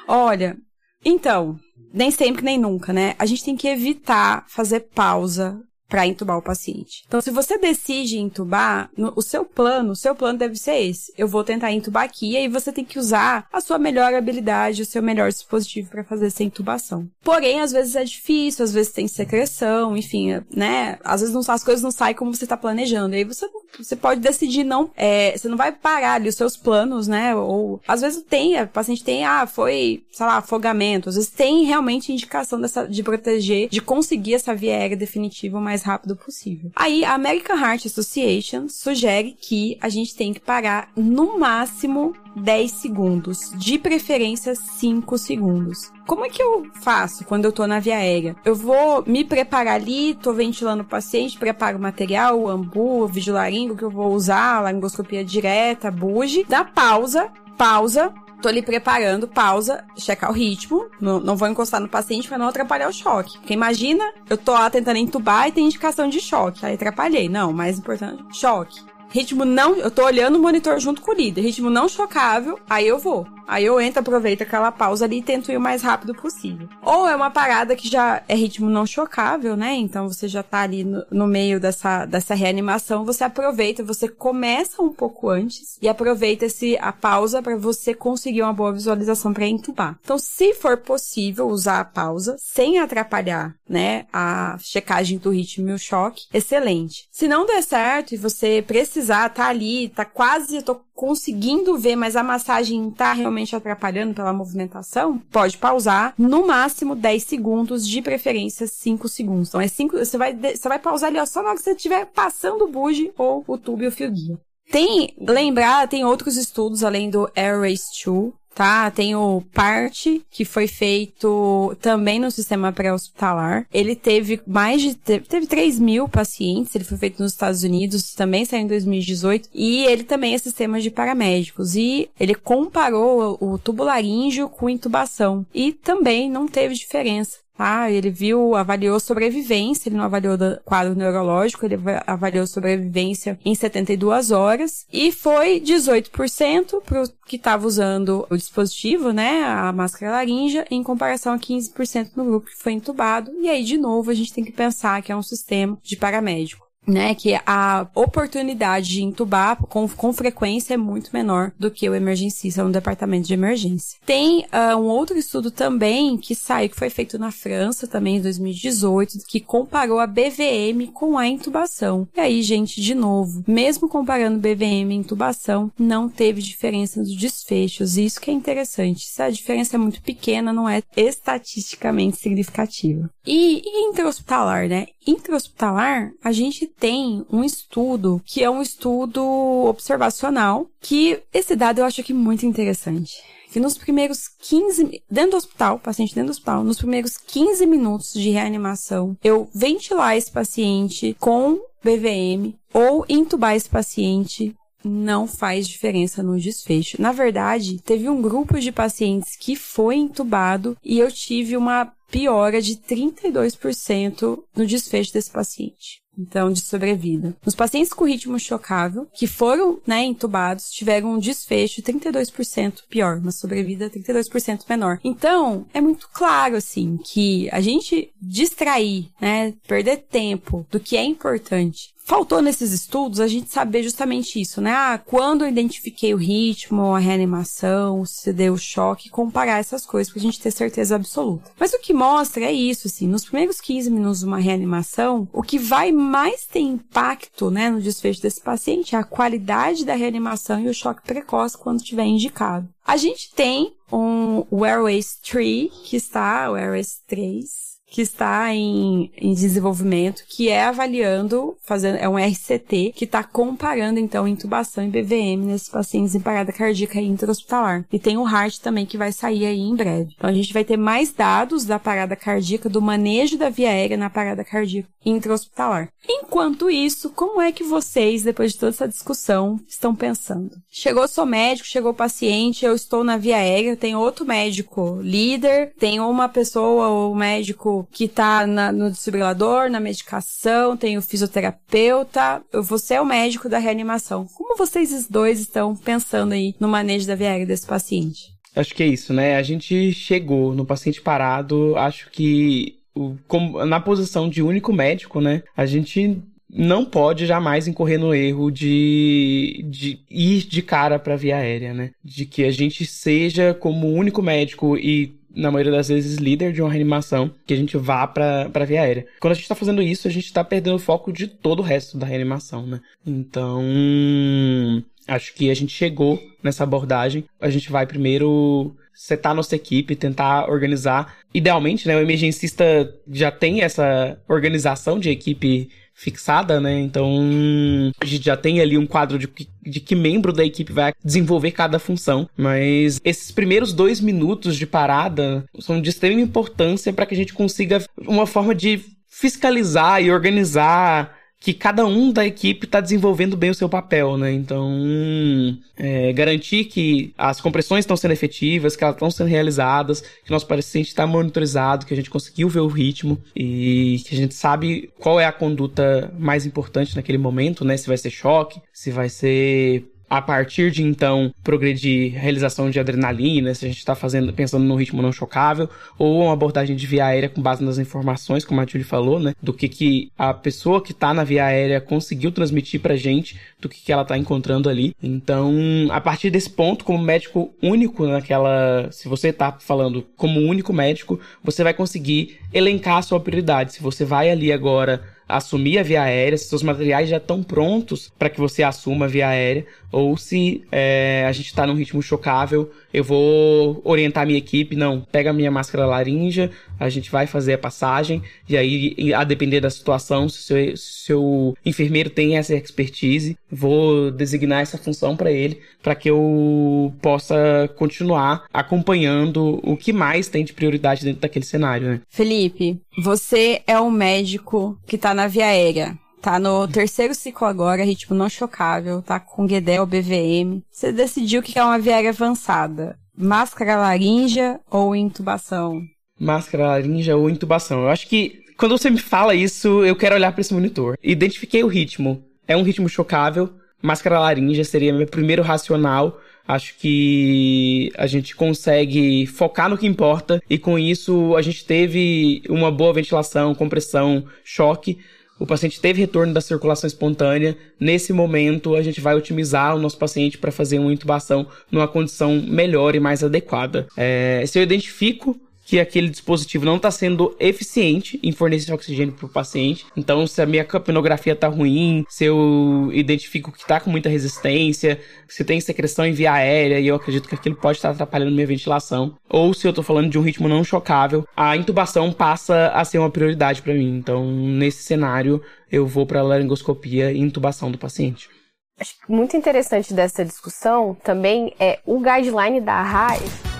Olha, então, nem sempre nem nunca, né? A gente tem que evitar fazer pausa para entubar o paciente. Então, se você decide entubar, no, o seu plano, o seu plano deve ser esse. Eu vou tentar entubar aqui e aí você tem que usar a sua melhor habilidade, o seu melhor dispositivo para fazer essa intubação. Porém, às vezes é difícil, às vezes tem secreção, enfim, né? Às vezes não, as coisas não saem como você tá planejando. E aí você, você pode decidir não, é, você não vai parar ali os seus planos, né? Ou às vezes tem, o paciente tem, ah, foi, sei lá, afogamento. Às vezes tem realmente indicação dessa, de proteger, de conseguir essa via aérea definitiva mais mais rápido possível. Aí a American Heart Association sugere que a gente tem que parar no máximo 10 segundos, de preferência 5 segundos. Como é que eu faço quando eu tô na via aérea? Eu vou me preparar ali, tô ventilando o paciente, preparo o material, o ambu, o vigilaringo que eu vou usar, laringoscopia direta, buge, dá pausa, pausa, tô ali preparando, pausa, checar o ritmo, não, não vou encostar no paciente para não atrapalhar o choque. Porque imagina, eu tô lá tentando entubar e tem indicação de choque, aí atrapalhei. Não, mais importante, choque. Ritmo não, eu tô olhando o monitor junto com o líder, ritmo não chocável, aí eu vou. Aí eu entro, aproveito aquela pausa ali e tento ir o mais rápido possível. Ou é uma parada que já é ritmo não chocável, né? Então você já tá ali no, no meio dessa, dessa reanimação, você aproveita, você começa um pouco antes e aproveita esse, a pausa para você conseguir uma boa visualização para entubar. Então, se for possível usar a pausa sem atrapalhar, né, a checagem do ritmo e o choque, excelente. Se não der certo e você precisar, tá ali, tá quase, eu tô conseguindo ver, mas a massagem tá realmente atrapalhando pela movimentação, pode pausar no máximo 10 segundos, de preferência 5 segundos. Então é 5, você vai você vai pausar ali ó, só na hora que você estiver passando o buge ou o tubo e o fio guia. Tem, lembrar, tem outros estudos além do Air Race 2, tá? Tem o PART, que foi feito também no sistema pré-hospitalar. Ele teve mais de, teve 3 mil pacientes, ele foi feito nos Estados Unidos, também saiu em 2018, e ele também é sistema de paramédicos, e ele comparou o tubularíngeo com intubação, e também não teve diferença. Ah, ele viu, avaliou sobrevivência, ele não avaliou quadro neurológico, ele avaliou sobrevivência em 72 horas e foi 18% para o que estava usando o dispositivo, né, a máscara laríngea, em comparação a 15% no grupo que foi entubado. E aí, de novo, a gente tem que pensar que é um sistema de paramédico. Né, que a oportunidade de intubar com, com frequência é muito menor do que o emergencista no departamento de emergência. Tem uh, um outro estudo também que saiu, que foi feito na França também em 2018, que comparou a BVM com a intubação. E aí, gente, de novo, mesmo comparando BVM e intubação, não teve diferença nos desfechos. Isso que é interessante. Se a diferença é muito pequena, não é estatisticamente significativa. E, e intra-hospitalar, né? Intra-hospitalar, a gente tem um estudo que é um estudo observacional, que esse dado eu acho aqui muito interessante. Que nos primeiros 15, dentro do hospital, paciente dentro do hospital, nos primeiros 15 minutos de reanimação, eu ventilar esse paciente com BVM ou intubar esse paciente não faz diferença no desfecho. Na verdade, teve um grupo de pacientes que foi intubado e eu tive uma piora de 32% no desfecho desse paciente então de sobrevida. Nos pacientes com ritmo chocável, que foram né, entubados, tiveram um desfecho 32% pior, uma sobrevida 32% menor. Então, é muito claro, assim, que a gente distrair, né, perder tempo do que é importante faltou nesses estudos a gente saber justamente isso, né? Ah, quando eu identifiquei o ritmo, a reanimação, se deu choque, comparar essas coisas pra gente ter certeza absoluta. Mas o que mostra é isso, assim, nos primeiros 15 minutos de uma reanimação, o que vai mais ter impacto, né, no desfecho desse paciente é a qualidade da reanimação e o choque precoce quando tiver indicado. A gente tem um Airways 3, que está, o Airways 3, que está em, em desenvolvimento, que é avaliando, fazendo, é um RCT, que está comparando, então, intubação e BVM nesses pacientes em parada cardíaca intra-hospitalar. E tem o HEART também, que vai sair aí em breve. Então, a gente vai ter mais dados da parada cardíaca, do manejo da via aérea na parada cardíaca intra-hospitalar. Enquanto isso, como é que vocês, depois de toda essa discussão, estão pensando? Chegou seu médico, chegou paciente, eu estou na via aérea, tem outro médico líder, tem uma pessoa ou médico que tá na, no desfibrilador, na medicação, tem o fisioterapeuta, você é o médico da reanimação. Como vocês dois estão pensando aí no manejo da VR desse paciente? Acho que é isso, né? A gente chegou no paciente parado, acho que como, na posição de único médico, né? A gente não pode jamais incorrer no erro de, de ir de cara para via aérea, né? De que a gente seja como único médico e na maioria das vezes, líder de uma reanimação, que a gente vá pra, pra via aérea. Quando a gente tá fazendo isso, a gente tá perdendo o foco de todo o resto da reanimação, né? Então, acho que a gente chegou nessa abordagem. A gente vai primeiro setar nossa equipe, tentar organizar. Idealmente, né, o emergencista já tem essa organização de equipe fixada, né? Então a gente já tem ali um quadro de, de que membro da equipe vai desenvolver cada função. Mas esses primeiros dois minutos de parada são de extrema importância para que a gente consiga uma forma de fiscalizar e organizar que cada um da equipe está desenvolvendo bem o seu papel, né? Então, é, garantir que as compressões estão sendo efetivas, que elas estão sendo realizadas, que nosso paciente está monitorizado, que a gente conseguiu ver o ritmo e que a gente sabe qual é a conduta mais importante naquele momento, né? Se vai ser choque, se vai ser a partir de então progredir realização de adrenalina, se a gente está fazendo pensando no ritmo não chocável, ou uma abordagem de via aérea com base nas informações, como a Julie falou, né? Do que, que a pessoa que está na via aérea conseguiu transmitir pra gente, do que, que ela está encontrando ali. Então, a partir desse ponto, como médico único naquela. Se você está falando como único médico, você vai conseguir elencar a sua prioridade. Se você vai ali agora assumir a via aérea, se seus materiais já estão prontos para que você assuma a via aérea, ou se é, a gente está num ritmo chocável, eu vou orientar minha equipe, não, pega a minha máscara laringe, a gente vai fazer a passagem, e aí, a depender da situação, se o seu enfermeiro tem essa expertise, vou designar essa função para ele, para que eu possa continuar acompanhando o que mais tem de prioridade dentro daquele cenário, né? Felipe, você é o médico que está na via aérea. Tá no terceiro ciclo agora, ritmo não chocável, tá com Guedel BVM. Você decidiu que é uma viária avançada. Máscara laríngea ou intubação? Máscara laríngea ou intubação. Eu acho que quando você me fala isso, eu quero olhar para esse monitor. Identifiquei o ritmo. É um ritmo chocável. Máscara laríngea seria meu primeiro racional. Acho que a gente consegue focar no que importa e com isso a gente teve uma boa ventilação, compressão, choque o paciente teve retorno da circulação espontânea. Nesse momento, a gente vai otimizar o nosso paciente para fazer uma intubação numa condição melhor e mais adequada. É, se eu identifico que aquele dispositivo não está sendo eficiente em fornecer oxigênio para o paciente. Então, se a minha capnografia está ruim, se eu identifico que está com muita resistência, se tem secreção em via aérea e eu acredito que aquilo pode estar atrapalhando minha ventilação, ou se eu estou falando de um ritmo não chocável, a intubação passa a ser uma prioridade para mim. Então, nesse cenário, eu vou para a laringoscopia e intubação do paciente. Acho que muito interessante dessa discussão também é o guideline da RAI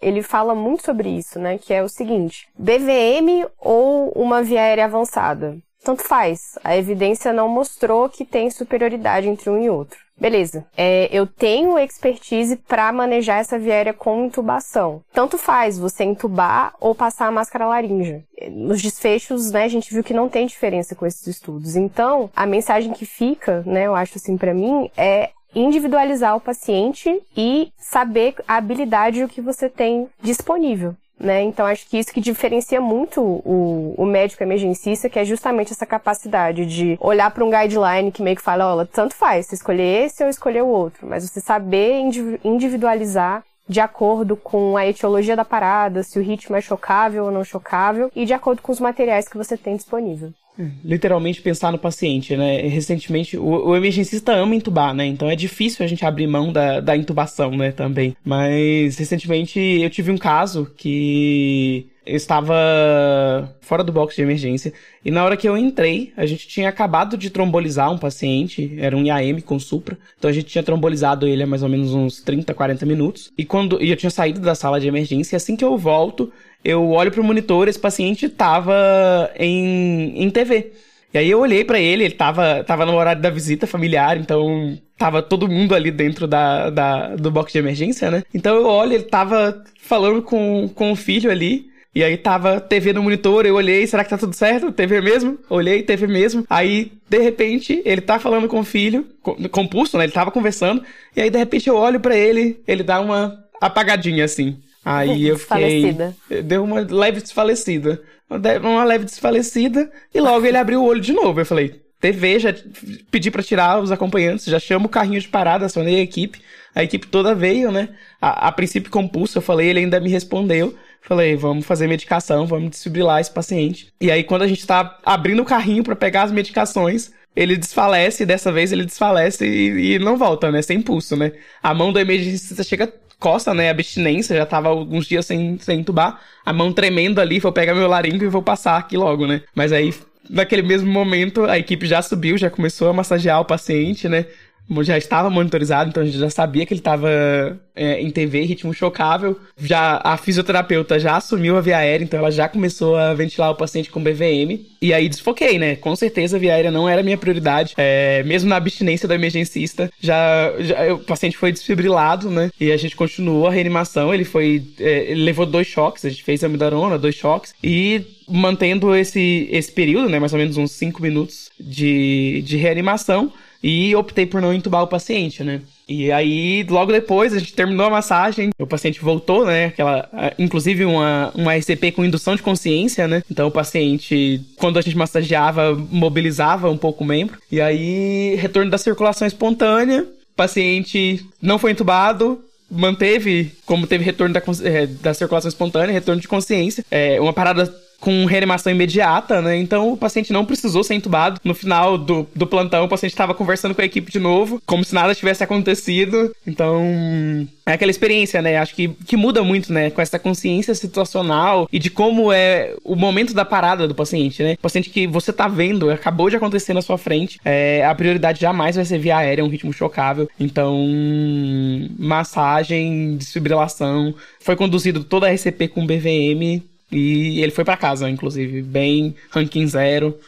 ele fala muito sobre isso, né? Que é o seguinte: BVM ou uma via aérea avançada? Tanto faz. A evidência não mostrou que tem superioridade entre um e outro. Beleza. É, eu tenho expertise para manejar essa via aérea com intubação. Tanto faz você intubar ou passar a máscara laríngea. Nos desfechos, né, a gente viu que não tem diferença com esses estudos. Então, a mensagem que fica, né, eu acho assim para mim, é individualizar o paciente e saber a habilidade que você tem disponível. Né? Então, acho que isso que diferencia muito o, o médico emergencista, que é justamente essa capacidade de olhar para um guideline que meio que fala, olha, tanto faz, você escolher esse ou escolher o outro, mas você saber individualizar de acordo com a etiologia da parada, se o ritmo é chocável ou não chocável, e de acordo com os materiais que você tem disponível literalmente pensar no paciente, né? Recentemente, o, o, emergencista ama intubar, né? Então é difícil a gente abrir mão da, da intubação, né? Também. Mas recentemente eu tive um caso que estava fora do box de emergência e na hora que eu entrei, a gente tinha acabado de trombolizar um paciente, era um IAM com supra, então a gente tinha trombolizado ele há mais ou menos uns 30, 40 minutos. E quando e eu tinha saído da sala de emergência, assim que eu volto, eu olho pro monitor, esse paciente tava em, em TV. E aí eu olhei para ele, ele tava, tava no horário da visita familiar, então tava todo mundo ali dentro da, da, do box de emergência, né? Então eu olho, ele tava falando com, com o filho ali. E aí tava TV no monitor, eu olhei, será que tá tudo certo? TV mesmo? Olhei, TV mesmo. Aí, de repente, ele tá falando com o filho, compulso, né? Ele tava conversando. E aí, de repente, eu olho para ele, ele dá uma apagadinha assim. Aí eu fiquei. Deu uma leve desfalecida. Uma leve desfalecida. E logo ele abriu o olho de novo. Eu falei, TV, já pedi para tirar os acompanhantes, já chamo o carrinho de parada, acionei a equipe. A equipe toda veio, né? A, a princípio compulso, eu falei, ele ainda me respondeu. Falei, vamos fazer medicação, vamos desfibrilar esse paciente. E aí, quando a gente tá abrindo o carrinho para pegar as medicações, ele desfalece, dessa vez ele desfalece e, e, não volta, né? Sem impulso, né? A mão do emergencista chega costa, né? Abstinência, já tava alguns dias sem, sem entubar. A mão tremendo ali, vou pegar meu laringo e vou passar aqui logo, né? Mas aí, naquele mesmo momento, a equipe já subiu, já começou a massagear o paciente, né? Já estava monitorizado, então a gente já sabia que ele estava é, em TV, ritmo chocável. Já a fisioterapeuta já assumiu a via aérea, então ela já começou a ventilar o paciente com BVM. E aí desfoquei, né? Com certeza a via aérea não era minha prioridade. É, mesmo na abstinência do emergencista, já, já, o paciente foi desfibrilado, né? E a gente continuou a reanimação. Ele foi. É, ele levou dois choques, a gente fez amidarona, dois choques. E mantendo esse, esse período, né? Mais ou menos uns cinco minutos de, de reanimação e optei por não entubar o paciente, né? E aí, logo depois, a gente terminou a massagem, o paciente voltou, né? Aquela, inclusive uma, uma RCP com indução de consciência, né? Então o paciente, quando a gente massageava, mobilizava um pouco o membro. E aí, retorno da circulação espontânea, o paciente não foi entubado, manteve, como teve retorno da, eh, da circulação espontânea, retorno de consciência, é, uma parada com reanimação imediata, né? Então o paciente não precisou ser entubado. No final do, do plantão, o paciente estava conversando com a equipe de novo, como se nada tivesse acontecido. Então, é aquela experiência, né? Acho que, que muda muito, né? Com essa consciência situacional e de como é o momento da parada do paciente, né? O paciente que você tá vendo, acabou de acontecer na sua frente, é, a prioridade jamais vai ser via aérea, um ritmo chocável. Então, massagem, desfibrilação. Foi conduzido toda a RCP com BVM e ele foi para casa, inclusive, bem ranking zero.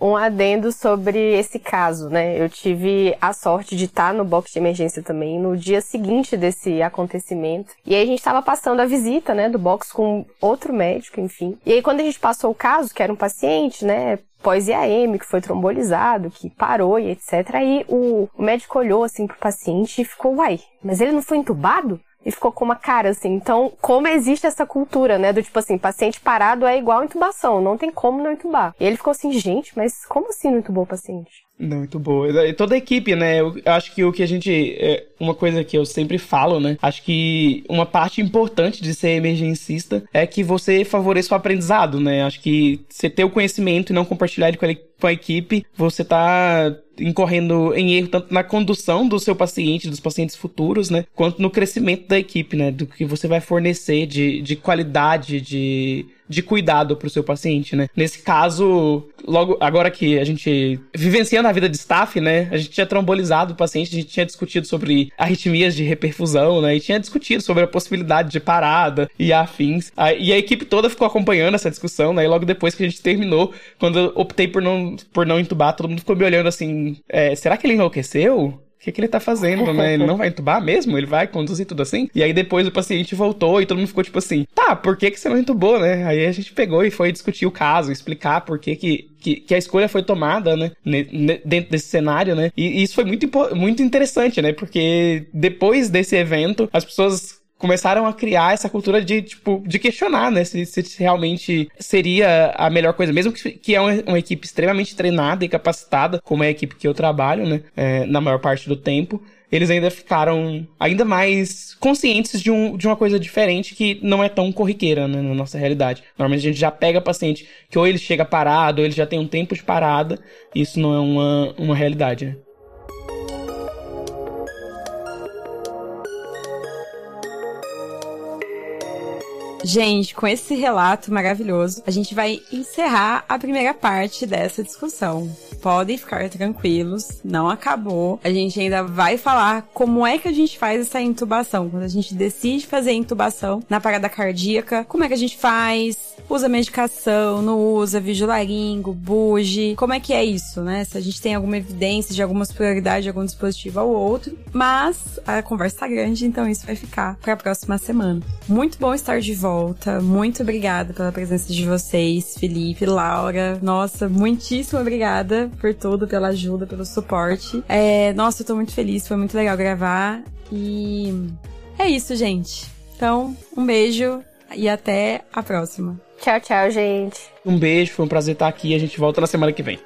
Um adendo sobre esse caso, né? Eu tive a sorte de estar no box de emergência também no dia seguinte desse acontecimento. E aí a gente estava passando a visita, né, do box com outro médico, enfim. E aí quando a gente passou o caso, que era um paciente, né, pós-IAM, que foi trombolizado, que parou e etc. Aí o, o médico olhou assim pro paciente e ficou, uai, mas ele não foi entubado? E ficou com uma cara assim. Então, como existe essa cultura, né? Do tipo assim, paciente parado é igual intubação, não tem como não intubar. E ele ficou assim, gente, mas como assim não intubou o paciente? Muito boa. E toda a equipe, né? Eu acho que o que a gente. É uma coisa que eu sempre falo, né? Acho que uma parte importante de ser emergencista é que você favoreça o aprendizado, né? Acho que você ter o conhecimento e não compartilhar ele com a equipe, você tá incorrendo em erro tanto na condução do seu paciente, dos pacientes futuros, né? Quanto no crescimento da equipe, né? Do que você vai fornecer de, de qualidade, de de cuidado para o seu paciente, né? Nesse caso, logo agora que a gente vivenciando a vida de staff, né? A gente tinha trombolizado o paciente, a gente tinha discutido sobre arritmias de reperfusão, né? E tinha discutido sobre a possibilidade de parada e afins. E a equipe toda ficou acompanhando essa discussão, né? E logo depois que a gente terminou, quando eu optei por não, por não entubar, todo mundo ficou me olhando assim: é, será que ele enlouqueceu? O que, que ele tá fazendo, né? Ele não vai entubar mesmo? Ele vai conduzir tudo assim? E aí depois o paciente voltou e todo mundo ficou tipo assim, tá, por que, que você não entubou, né? Aí a gente pegou e foi discutir o caso, explicar por que, que, que, que a escolha foi tomada, né? Dentro desse cenário, né? E, e isso foi muito, muito interessante, né? Porque depois desse evento, as pessoas começaram a criar essa cultura de, tipo, de questionar, né? Se, se realmente seria a melhor coisa, mesmo que, que é uma, uma, equipe extremamente treinada e capacitada, como é a equipe que eu trabalho, né? É, na maior parte do tempo. Eles ainda ficaram ainda mais conscientes de, um, de uma coisa diferente que não é tão corriqueira né, na nossa realidade. Normalmente a gente já pega paciente que ou ele chega parado, ou ele já tem um tempo de parada. Isso não é uma, uma realidade, né? Gente, com esse relato maravilhoso, a gente vai encerrar a primeira parte dessa discussão. Podem ficar tranquilos, não acabou. A gente ainda vai falar como é que a gente faz essa intubação. Quando a gente decide fazer a intubação na parada cardíaca, como é que a gente faz? Usa medicação, não usa, vigilaringo, buge. Como é que é isso, né? Se a gente tem alguma evidência de alguma superioridade de algum dispositivo ao outro. Mas a conversa tá grande, então isso vai ficar para a próxima semana. Muito bom estar de volta. Muito obrigada pela presença de vocês, Felipe, Laura. Nossa, muitíssimo obrigada por tudo, pela ajuda, pelo suporte. É, nossa, eu tô muito feliz, foi muito legal gravar. E é isso, gente. Então, um beijo e até a próxima. Tchau, tchau, gente. Um beijo, foi um prazer estar aqui. A gente volta na semana que vem.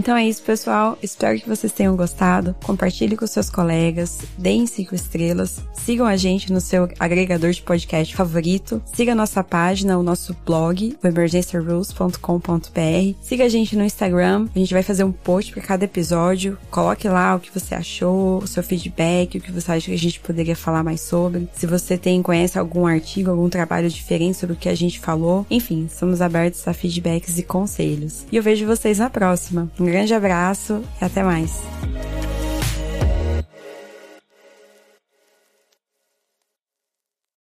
Então é isso, pessoal. Espero que vocês tenham gostado. Compartilhe com seus colegas, deem cinco estrelas, sigam a gente no seu agregador de podcast favorito, siga nossa página, o nosso blog, o emergenciarules.com.br, siga a gente no Instagram, a gente vai fazer um post para cada episódio. Coloque lá o que você achou, o seu feedback, o que você acha que a gente poderia falar mais sobre. Se você tem conhece algum artigo, algum trabalho diferente sobre o que a gente falou, enfim, somos abertos a feedbacks e conselhos. E eu vejo vocês na próxima. Um grande abraço e até mais.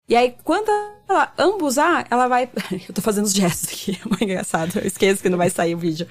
E aí, quando ela ambusar, ela vai. Eu tô fazendo os gestos aqui, é engraçado. Eu esqueço que não vai sair o vídeo.